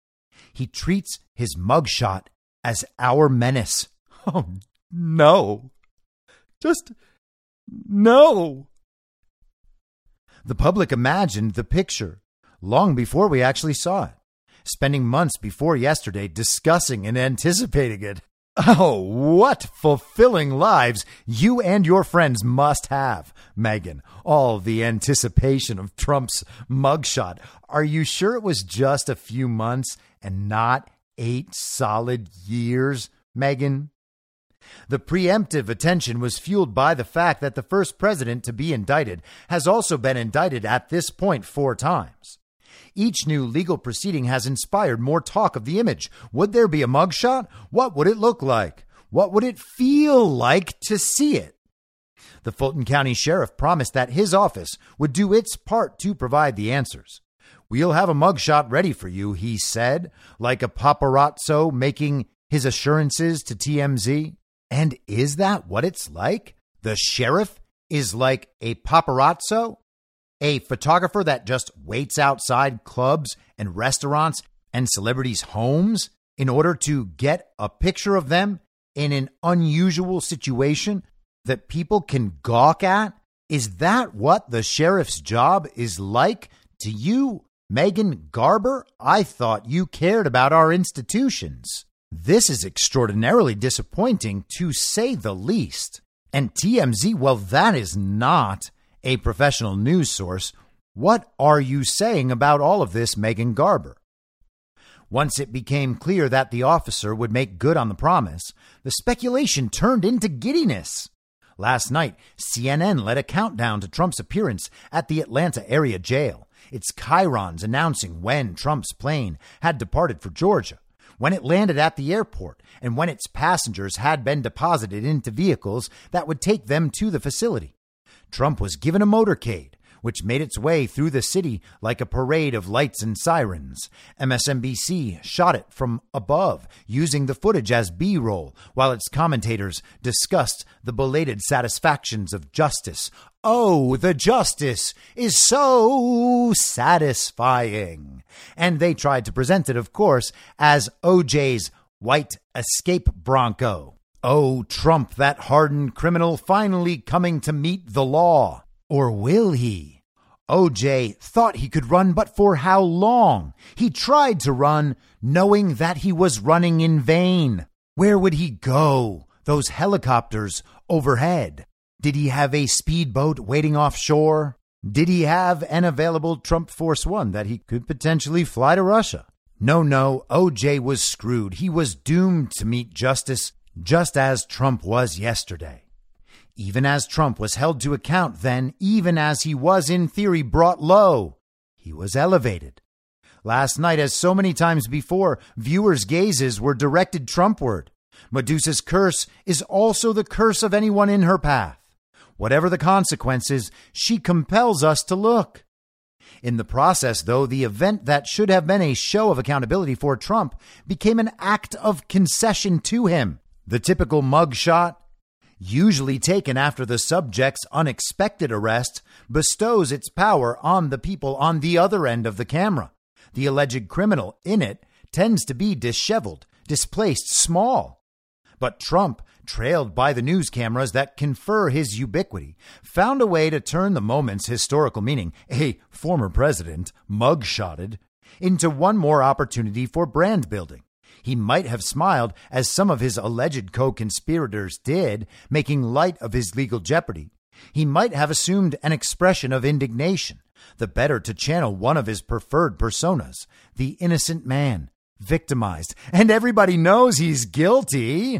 He treats his mugshot as our menace. Oh, no. Just no. The public imagined the picture long before we actually saw it, spending months before yesterday discussing and anticipating it. Oh, what fulfilling lives you and your friends must have, Megan. All the anticipation of Trump's mugshot. Are you sure it was just a few months and not eight solid years, Megan? The preemptive attention was fueled by the fact that the first president to be indicted has also been indicted at this point four times. Each new legal proceeding has inspired more talk of the image. Would there be a mugshot? What would it look like? What would it feel like to see it? The Fulton County Sheriff promised that his office would do its part to provide the answers. We'll have a mugshot ready for you, he said, like a paparazzo making his assurances to TMZ. And is that what it's like? The sheriff is like a paparazzo? a photographer that just waits outside clubs and restaurants and celebrities' homes in order to get a picture of them in an unusual situation that people can gawk at? Is that what the sheriff's job is like to you, Megan Garber? I thought you cared about our institutions. This is extraordinarily disappointing, to say the least. And TMZ, well, that is not a professional news source, what are you saying about all of this, Megan Garber? Once it became clear that the officer would make good on the promise, the speculation turned into giddiness. Last night, CNN led a countdown to Trump's appearance at the Atlanta area jail, its chyrons announcing when Trump's plane had departed for Georgia, when it landed at the airport, and when its passengers had been deposited into vehicles that would take them to the facility. Trump was given a motorcade, which made its way through the city like a parade of lights and sirens. MSNBC shot it from above, using the footage as B roll, while its commentators discussed the belated satisfactions of justice. Oh, the justice is so satisfying. And they tried to present it, of course, as OJ's white escape bronco. Oh, Trump, that hardened criminal, finally coming to meet the law. Or will he? OJ thought he could run, but for how long? He tried to run, knowing that he was running in vain. Where would he go? Those helicopters overhead. Did he have a speedboat waiting offshore? Did he have an available Trump Force One that he could potentially fly to Russia? No, no, OJ was screwed. He was doomed to meet justice just as Trump was yesterday. Even as Trump was held to account then, even as he was in theory brought low, he was elevated. Last night, as so many times before, viewers' gazes were directed Trumpward. Medusa's curse is also the curse of anyone in her path. Whatever the consequences, she compels us to look. In the process, though, the event that should have been a show of accountability for Trump became an act of concession to him. The typical mugshot, usually taken after the subject's unexpected arrest, bestows its power on the people on the other end of the camera. The alleged criminal in it tends to be disheveled, displaced, small. But Trump, trailed by the news cameras that confer his ubiquity, found a way to turn the moment's historical meaning, a former president mugshotted, into one more opportunity for brand building. He might have smiled, as some of his alleged co conspirators did, making light of his legal jeopardy. He might have assumed an expression of indignation, the better to channel one of his preferred personas, the innocent man, victimized, and everybody knows he's guilty.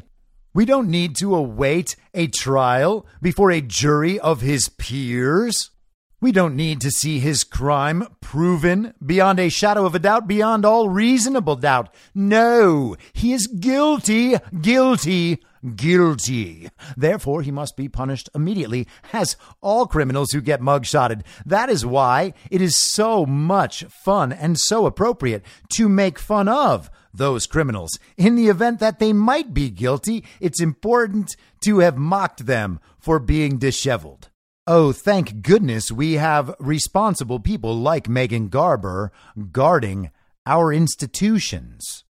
We don't need to await a trial before a jury of his peers. We don't need to see his crime proven beyond a shadow of a doubt, beyond all reasonable doubt. No, he is guilty, guilty, guilty. Therefore, he must be punished immediately, as all criminals who get mugshotted. That is why it is so much fun and so appropriate to make fun of those criminals. In the event that they might be guilty, it's important to have mocked them for being disheveled. Oh, thank goodness we have responsible people like Megan Garber guarding our institutions.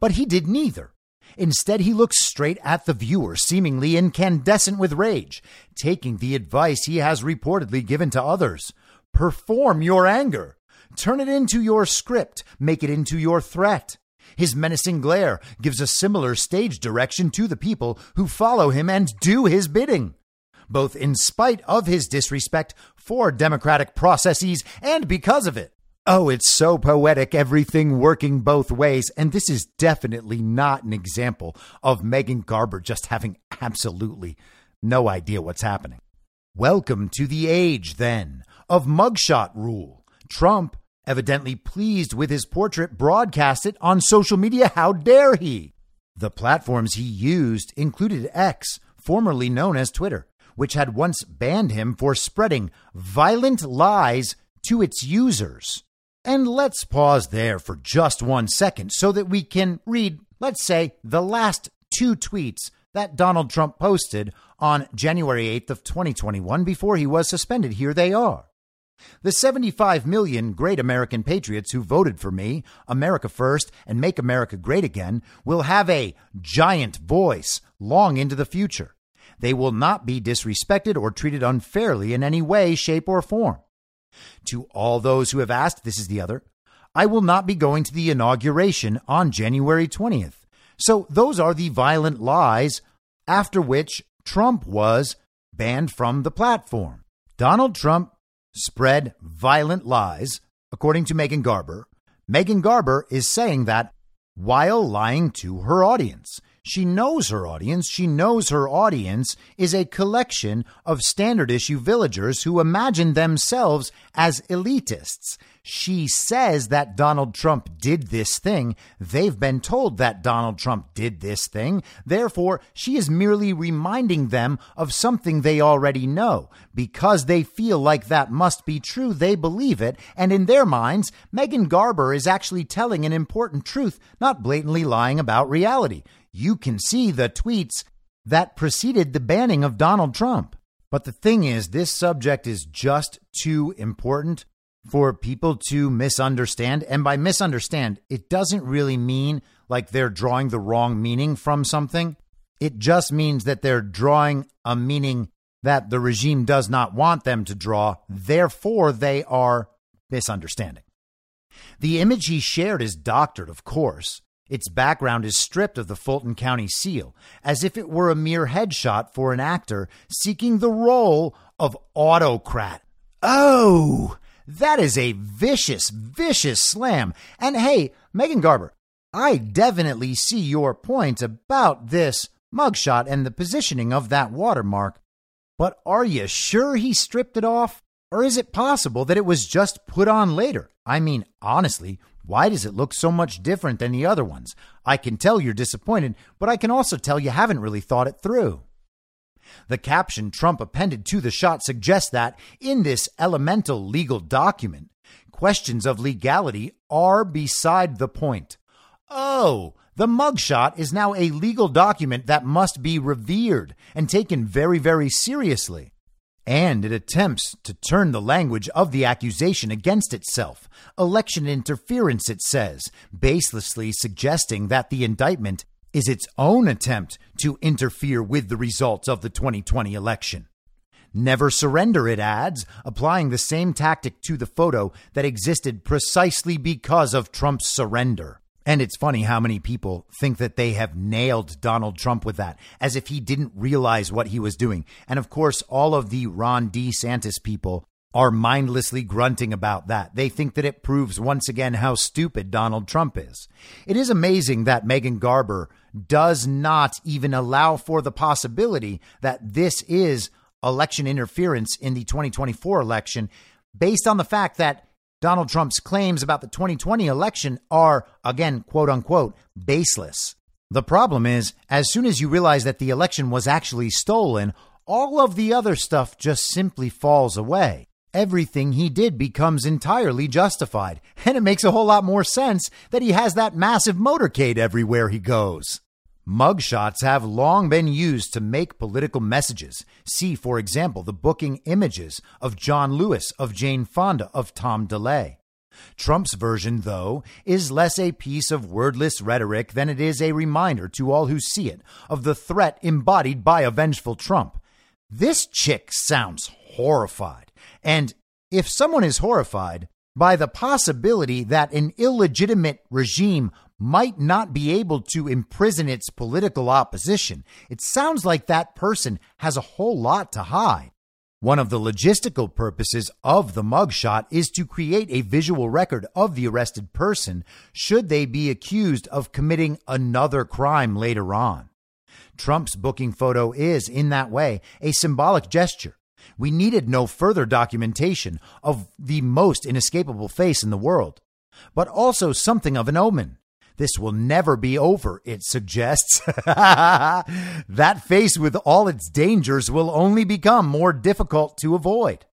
But he did neither. Instead, he looks straight at the viewer, seemingly incandescent with rage, taking the advice he has reportedly given to others. Perform your anger. Turn it into your script. Make it into your threat. His menacing glare gives a similar stage direction to the people who follow him and do his bidding, both in spite of his disrespect for democratic processes and because of it. Oh, it's so poetic, everything working both ways. And this is definitely not an example of Megan Garber just having absolutely no idea what's happening. Welcome to the age, then, of mugshot rule. Trump, evidently pleased with his portrait, broadcast it on social media. How dare he? The platforms he used included X, formerly known as Twitter, which had once banned him for spreading violent lies to its users. And let's pause there for just one second so that we can read, let's say, the last two tweets that Donald Trump posted on January 8th of 2021 before he was suspended. Here they are. The 75 million great American patriots who voted for me, America First, and Make America Great Again, will have a giant voice long into the future. They will not be disrespected or treated unfairly in any way, shape, or form. To all those who have asked, this is the other, I will not be going to the inauguration on January 20th. So those are the violent lies after which Trump was banned from the platform. Donald Trump spread violent lies, according to Megan Garber. Megan Garber is saying that while lying to her audience. She knows her audience. She knows her audience is a collection of standard issue villagers who imagine themselves as elitists. She says that Donald Trump did this thing. They've been told that Donald Trump did this thing. Therefore, she is merely reminding them of something they already know. Because they feel like that must be true, they believe it. And in their minds, Megan Garber is actually telling an important truth, not blatantly lying about reality you can see the tweets that preceded the banning of Donald Trump. But the thing is, this subject is just too important for people to misunderstand. And by misunderstand, it doesn't really mean like they're drawing the wrong meaning from something. It just means that they're drawing a meaning that the regime does not want them to draw. Therefore, they are misunderstanding. The image he shared is doctored, of course. Its background is stripped of the Fulton County seal, as if it were a mere headshot for an actor seeking the role of autocrat. Oh, that is a vicious, vicious slam. And hey, Megan Garber, I definitely see your point about this mugshot and the positioning of that watermark. But are you sure he stripped it off? Or is it possible that it was just put on later? I mean, honestly, why does it look so much different than the other ones? I can tell you're disappointed, but I can also tell you haven't really thought it through. The caption Trump appended to the shot suggests that, in this elemental legal document, questions of legality are beside the point. Oh, the mugshot is now a legal document that must be revered and taken very, very seriously and it attempts to turn the language of the accusation against itself. Election interference, it says, baselessly suggesting that the indictment is its own attempt to interfere with the results of the 2020 election. Never surrender, it adds, applying the same tactic to the photo that existed precisely because of Trump's surrender. And it's funny how many people think that they have nailed Donald Trump with that, as if he didn't realize what he was doing. And of course, all of the Ron DeSantis people are mindlessly grunting about that. They think that it proves once again how stupid Donald Trump is. It is amazing that Megan Garber does not even allow for the possibility that this is election interference in the 2024 election based on the fact that Donald Trump's claims about the 2020 election are, again, quote unquote, baseless. The problem is, as soon as you realize that the election was actually stolen, all of the other stuff just simply falls away. Everything he did becomes entirely justified, and it makes a whole lot more sense that he has that massive motorcade everywhere he goes. Mugshots have long been used to make political messages. See, for example, the booking images of John Lewis, of Jane Fonda, of Tom DeLay. Trump's version, though, is less a piece of wordless rhetoric than it is a reminder to all who see it of the threat embodied by a vengeful Trump. This chick sounds horrified. And if someone is horrified by the possibility that an illegitimate regime might not be able to imprison its political opposition, it sounds like that person has a whole lot to hide. One of the logistical purposes of the mugshot is to create a visual record of the arrested person should they be accused of committing another crime later on. Trump's booking photo is, in that way, a symbolic gesture. We needed no further documentation of the most inescapable face in the world, but also something of an omen. This will never be over, it suggests. (laughs) that face with all its dangers will only become more difficult to avoid.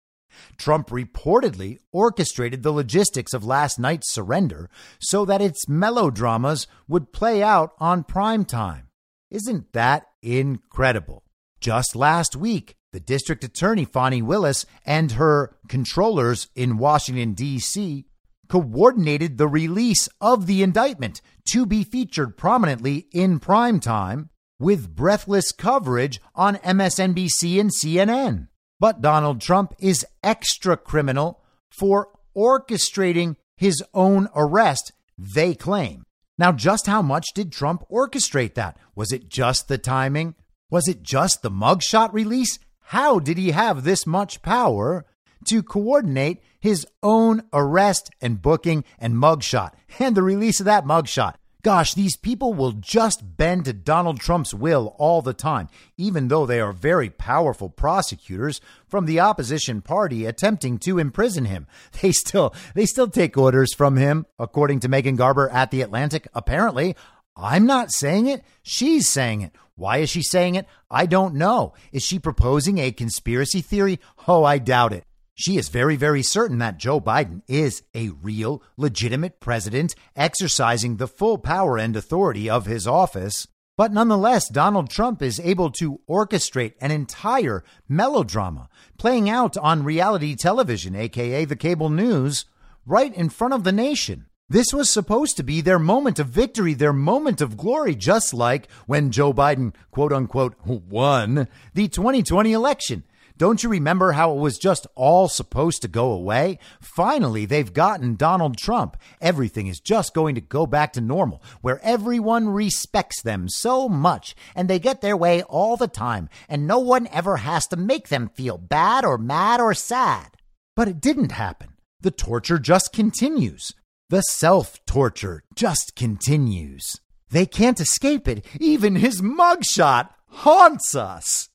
Trump reportedly orchestrated the logistics of last night's surrender so that its melodramas would play out on prime time. Isn't that incredible? Just last week, the district attorney, Fani Willis, and her controllers in Washington, D.C., coordinated the release of the indictment to be featured prominently in prime time with breathless coverage on MSNBC and CNN. But Donald Trump is extra criminal for orchestrating his own arrest, they claim. Now, just how much did Trump orchestrate that? Was it just the timing? Was it just the mugshot release? How did he have this much power to coordinate his own arrest and booking and mugshot and the release of that mugshot. Gosh, these people will just bend to Donald Trump's will all the time, even though they are very powerful prosecutors from the opposition party attempting to imprison him. (laughs) They still they still take orders from him, according to Megan Garber at The Atlantic. Apparently, I'm not saying it, she's saying it. Why is she saying it? I don't know. Is she proposing a conspiracy theory? Oh, I doubt it. She is very, very certain that Joe Biden is a real, legitimate president exercising the full power and authority of his office. But nonetheless, Donald Trump is able to orchestrate an entire melodrama playing out on reality television, aka the cable news, right in front of the nation. This was supposed to be their moment of victory, their moment of glory, just like when Joe Biden, quote unquote, won the 2020 election. Don't you remember how it was just all supposed to go away? Finally, they've gotten Donald Trump. Everything is just going to go back to normal, where everyone respects them so much and they get their way all the time, and no one ever has to make them feel bad or mad or sad. But it didn't happen. The torture just continues. The self torture just continues. They can't escape it. Even his mugshot haunts us.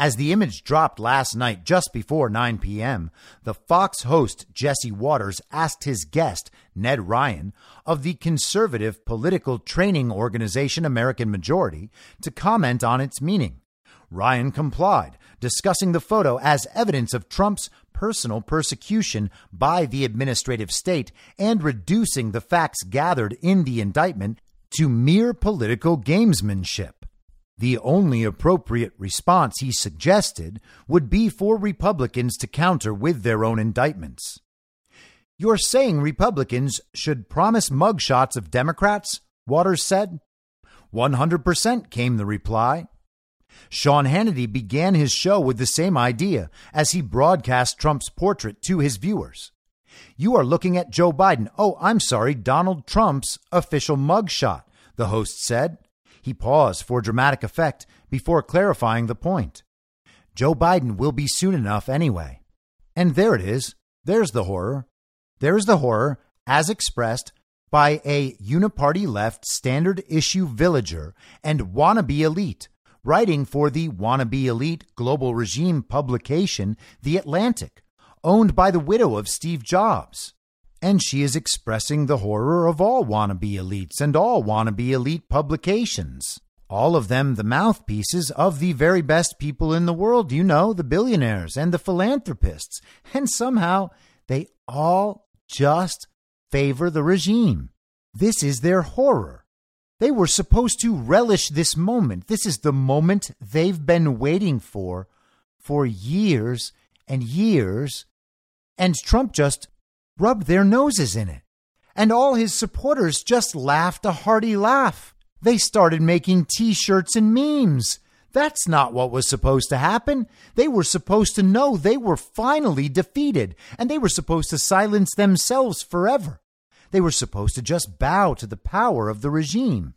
As the image dropped last night just before 9 p.m., the Fox host Jesse Watters asked his guest, Ned Ryan, of the conservative political training organization American Majority, to comment on its meaning. Ryan complied, discussing the photo as evidence of Trump's personal persecution by the administrative state and reducing the facts gathered in the indictment to mere political gamesmanship. The only appropriate response he suggested would be for Republicans to counter with their own indictments. You're saying Republicans should promise mugshots of Democrats? Watters said. 100% came the reply. Sean Hannity began his show with the same idea as he broadcast Trump's portrait to his viewers. You are looking at Joe Biden. Oh, I'm sorry, Donald Trump's official mugshot, the host said. He paused for dramatic effect before clarifying the point. Joe Biden will be soon enough anyway. And there it is. There's the horror. There's the horror, as expressed by a uniparty left standard issue villager and wannabe elite, writing for the wannabe elite global regime publication, The Atlantic, owned by the widow of Steve Jobs. And she is expressing the horror of all wannabe elites and all wannabe elite publications. All of them the mouthpieces of the very best people in the world, you know, the billionaires and the philanthropists. And somehow they all just favor the regime. This is their horror. They were supposed to relish this moment. This is the moment they've been waiting for for years and years. And Trump just rubbed their noses in it. And all his supporters just laughed a hearty laugh. They started making t shirts and memes. That's not what was supposed to happen. They were supposed to know they were finally defeated, and they were supposed to silence themselves forever. They were supposed to just bow to the power of the regime.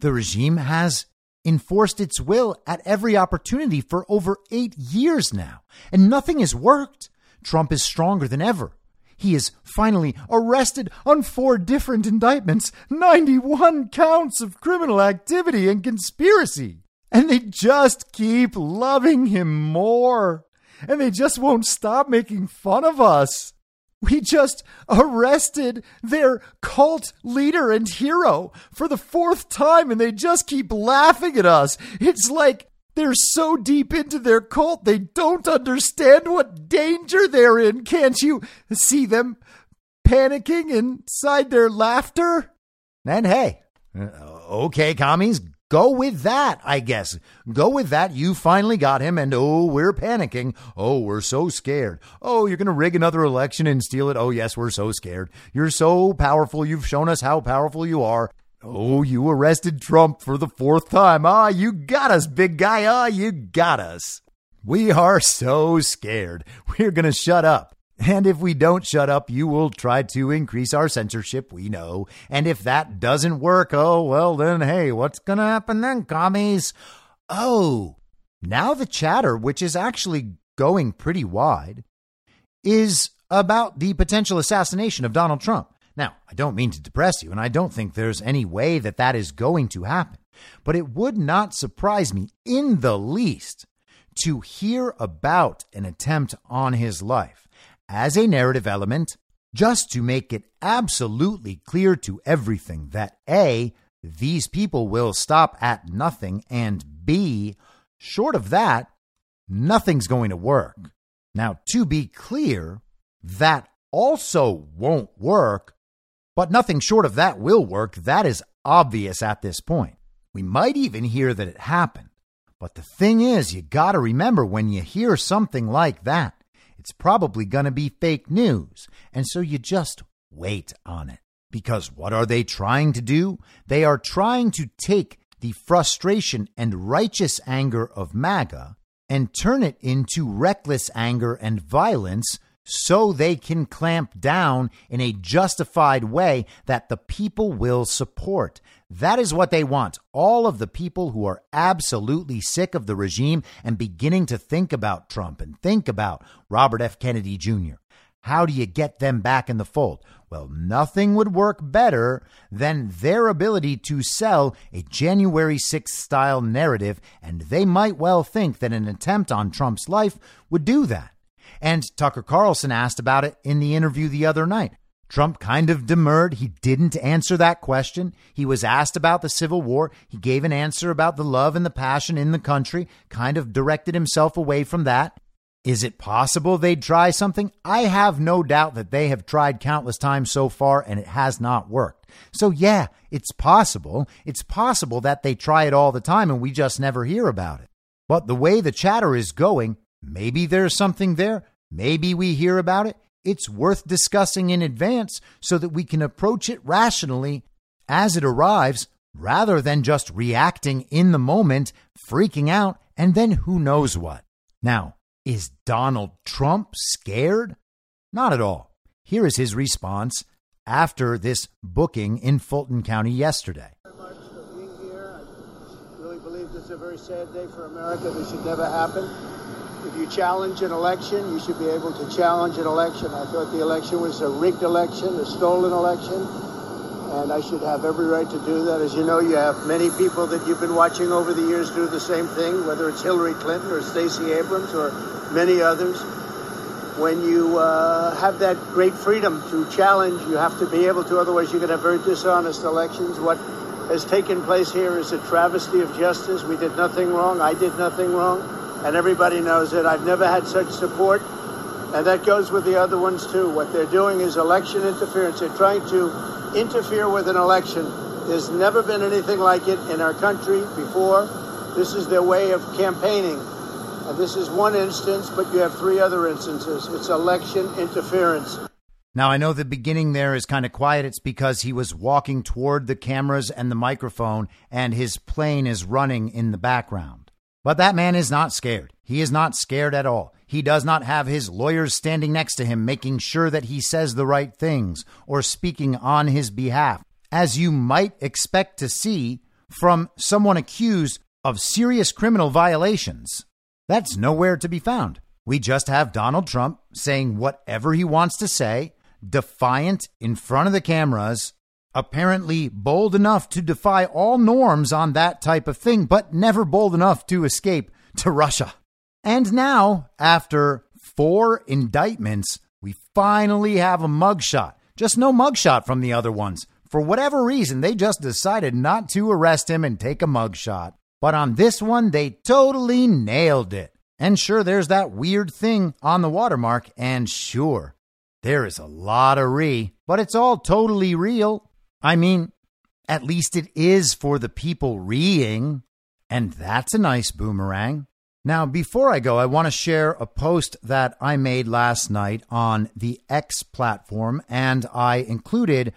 The regime has enforced its will at every opportunity for over eight years now, and nothing has worked. Trump is stronger than ever. He is finally arrested on four different indictments, 91 counts of criminal activity and conspiracy. And they just keep loving him more. And they just won't stop making fun of us. We just arrested their cult leader and hero for the fourth time, and they just keep laughing at us. It's like they're so deep into their cult, they don't understand what danger they're in. Can't you see them panicking inside their laughter? And hey, uh, okay, commies, Go with that, I guess. Go with that. You finally got him, and oh, we're panicking. Oh, we're so scared. Oh, you're going to rig another election and steal it. Oh, yes, we're so scared. You're so powerful. You've shown us how powerful you are. Oh, you arrested Trump for the fourth time. Ah, you got us, big guy. Ah, you got us. We are so scared. We're going to shut up. And if we don't shut up, you will try to increase our censorship, we know. And if that doesn't work, oh, well, then hey, what's going to happen then, commies? Oh, now the chatter, which is actually going pretty wide, is about the potential assassination of Donald Trump. Now, I don't mean to depress you, and I don't think there's any way that that is going to happen, but it would not surprise me in the least to hear about an attempt on his life as a narrative element just to make it absolutely clear to everything that A, these people will stop at nothing, and B, short of that, nothing's going to work. Now, to be clear, that also won't work, but nothing short of that will work. That is obvious at this point. We might even hear that it happened. But the thing is, you got to remember when you hear something like that, it's probably going to be fake news. And so you just wait on it. Because what are they trying to do? They are trying to take the frustration and righteous anger of MAGA and turn it into reckless anger and violence so they can clamp down in a justified way that the people will support. That is what they want. All of the people who are absolutely sick of the regime and beginning to think about Trump and think about Robert F. Kennedy Jr. How do you get them back in the fold? Well, nothing would work better than their ability to sell a January 6th style narrative, and they might well think that an attempt on Trump's life would do that. And Tucker Carlson asked about it in the interview the other night. Trump kind of demurred. He didn't answer that question. He was asked about the Civil War. He gave an answer about the love and the passion in the country, kind of directed himself away from that. Is it possible they'd try something? I have no doubt that they have tried countless times so far and it has not worked. So, yeah, it's possible. It's possible that they try it all the time and we just never hear about it. But the way the chatter is going, maybe there's something there. Maybe we hear about it it's worth discussing in advance so that we can approach it rationally as it arrives rather than just reacting in the moment, freaking out, and then who knows what. Now, is Donald Trump scared? Not at all. Here is his response after this booking in Fulton County yesterday. Really believe this is a very sad day for America. This should never happen. If you challenge an election, you should be able to challenge an election. I thought the election was a rigged election, a stolen election, and I should have every right to do that. As you know, you have many people that you've been watching over the years do the same thing, whether it's Hillary Clinton or Stacey Abrams or many others. when you uh, have that great freedom to challenge, you have to be able to, otherwise, you're going to have very dishonest elections. What has taken place here is a travesty of justice. We did nothing wrong. I did nothing wrong. And everybody knows it. I've never had such support. And that goes with the other ones, too. What they're doing is election interference. They're trying to interfere with an election. There's never been anything like it in our country before. This is their way of campaigning. And this is one instance, but you have three other instances. It's election interference. Now, I know the beginning there is kind of quiet. It's because he was walking toward the cameras and the microphone, and his plane is running in the background. But that man is not scared. He is not scared at all. He does not have his lawyers standing next to him, making sure that he says the right things or speaking on his behalf, as you might expect to see from someone accused of serious criminal violations. That's nowhere to be found. We just have Donald Trump saying whatever he wants to say, defiant in front of the cameras, apparently bold enough to defy all norms on that type of thing, but never bold enough to escape to Russia. And now, after four indictments, we finally have a mugshot. Just no mugshot from the other ones. For whatever reason, they just decided not to arrest him and take a mugshot. But on this one, they totally nailed it. And sure, there's that weird thing on the watermark, and sure, there is a lot of but it's all totally real. I mean, at least it is for the people reeing, and that's a nice boomerang. Now, before I go, I want to share a post that I made last night on the X platform, and I included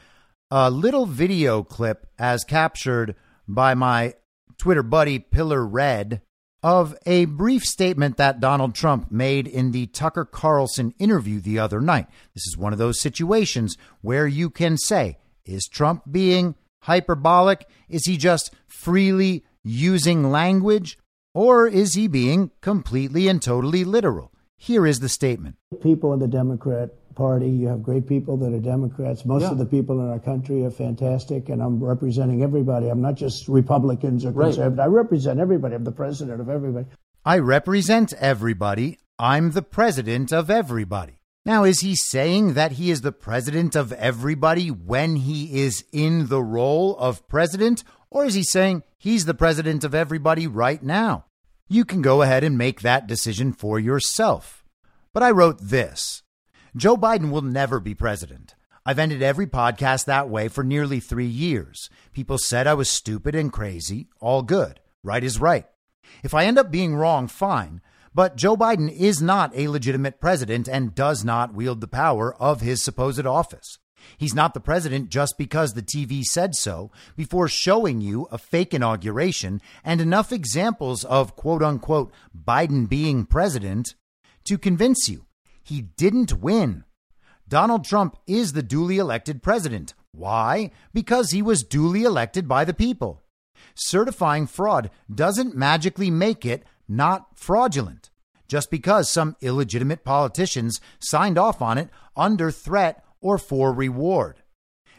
a little video clip as captured by my Twitter buddy Pillar Red of a brief statement that Donald Trump made in the Tucker Carlson interview the other night. This is one of those situations where you can say, is Trump being hyperbolic? Is he just freely using language? Or is he being completely and totally literal? Here is the statement. People in the Democrat Party, you have great people that are Democrats. Most yeah. of the people in our country are fantastic, and I'm representing everybody. I'm not just Republicans or conservatives. I represent everybody. I'm the president of everybody. I represent everybody. I'm the president of everybody. Now, is he saying that he is the president of everybody when he is in the role of president? Or is he saying he's the president of everybody right now? You can go ahead and make that decision for yourself. But I wrote this Joe Biden will never be president. I've ended every podcast that way for nearly three years. People said I was stupid and crazy. All good. Right is right. If I end up being wrong, fine. But Joe Biden is not a legitimate president and does not wield the power of his supposed office. He's not the president just because the TV said so before showing you a fake inauguration and enough examples of quote unquote Biden being president to convince you he didn't win. Donald Trump is the duly elected president. Why? Because he was duly elected by the people. Certifying fraud doesn't magically make it not fraudulent. Just because some illegitimate politicians signed off on it under threat or for reward.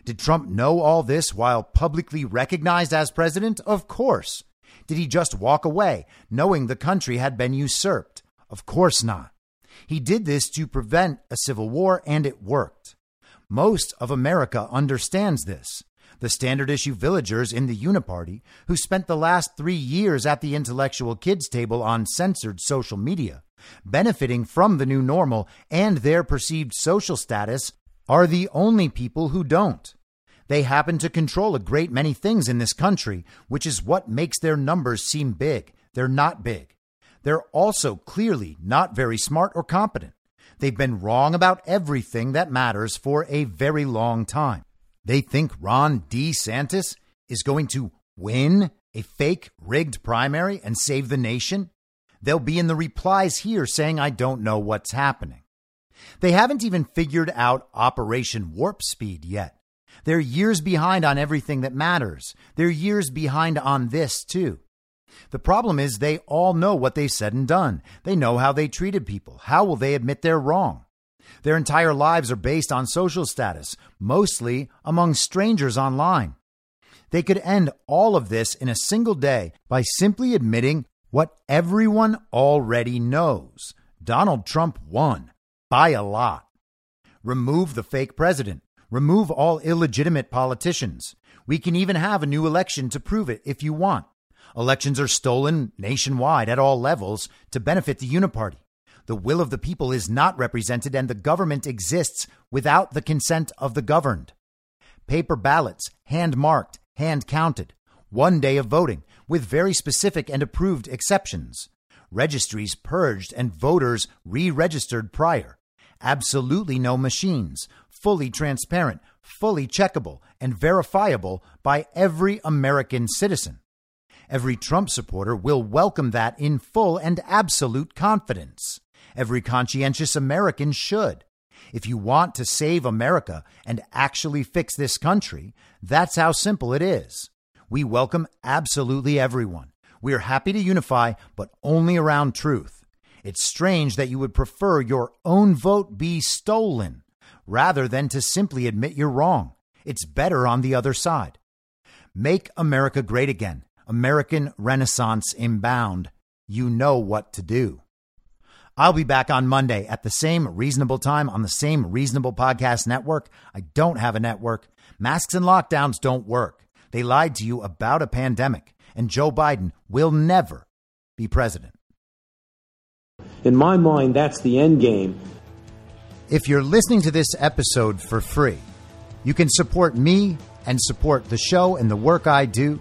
Did Trump know all this while publicly recognized as president? Of course. Did he just walk away, knowing the country had been usurped? Of course not. He did this to prevent a civil war, and it worked. Most of America understands this. The standard issue villagers in the Uniparty, who spent the last three years at the intellectual kids table on censored social media, benefiting from the new normal and their perceived social status, are the only people who don't. They happen to control a great many things in this country, which is what makes their numbers seem big. They're not big. They're also clearly not very smart or competent. They've been wrong about everything that matters for a very long time. They think Ron DeSantis is going to win a fake rigged primary and save the nation. They'll be in the replies here saying, I don't know what's happening. They haven't even figured out Operation Warp Speed yet. They're years behind on everything that matters. They're years behind on this, too. The problem is they all know what they said and done. They know how they treated people. How will they admit they're wrong? Their entire lives are based on social status, mostly among strangers online. They could end all of this in a single day by simply admitting what everyone already knows Donald Trump won. by a lot. Remove the fake president. Remove all illegitimate politicians. We can even have a new election to prove it if you want. Elections are stolen nationwide at all levels to benefit the uniparty. The will of the people is not represented, and the government exists without the consent of the governed. Paper ballots, hand marked, hand counted, one day of voting, with very specific and approved exceptions. Registries purged and voters re registered prior. Absolutely no machines, fully transparent, fully checkable, and verifiable by every American citizen. Every Trump supporter will welcome that in full and absolute confidence. Every conscientious American should. If you want to save America and actually fix this country, that's how simple it is. We welcome absolutely everyone. We are happy to unify, but only around truth. It's strange that you would prefer your own vote be stolen rather than to simply admit you're wrong. It's better on the other side. Make America great again. American Renaissance inbound. You know what to do. I'll be back on Monday at the same reasonable time on the same reasonable podcast network. I don't have a network. Masks and lockdowns don't work. They lied to you about a pandemic, and Joe Biden will never be president. In my mind, that's the end game. If you're listening to this episode for free, you can support me and support the show and the work I do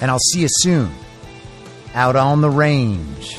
and I'll see you soon out on the range.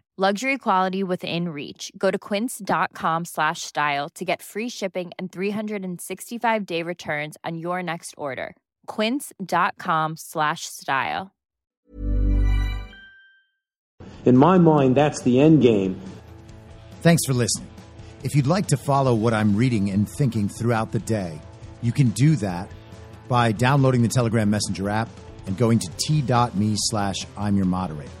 Luxury quality within reach. Go to quince.com slash style to get free shipping and 365 day returns on your next order. Quince.com slash style. In my mind, that's the end game. Thanks for listening. If you'd like to follow what I'm reading and thinking throughout the day, you can do that by downloading the Telegram Messenger app and going to t.me slash I'm your moderator.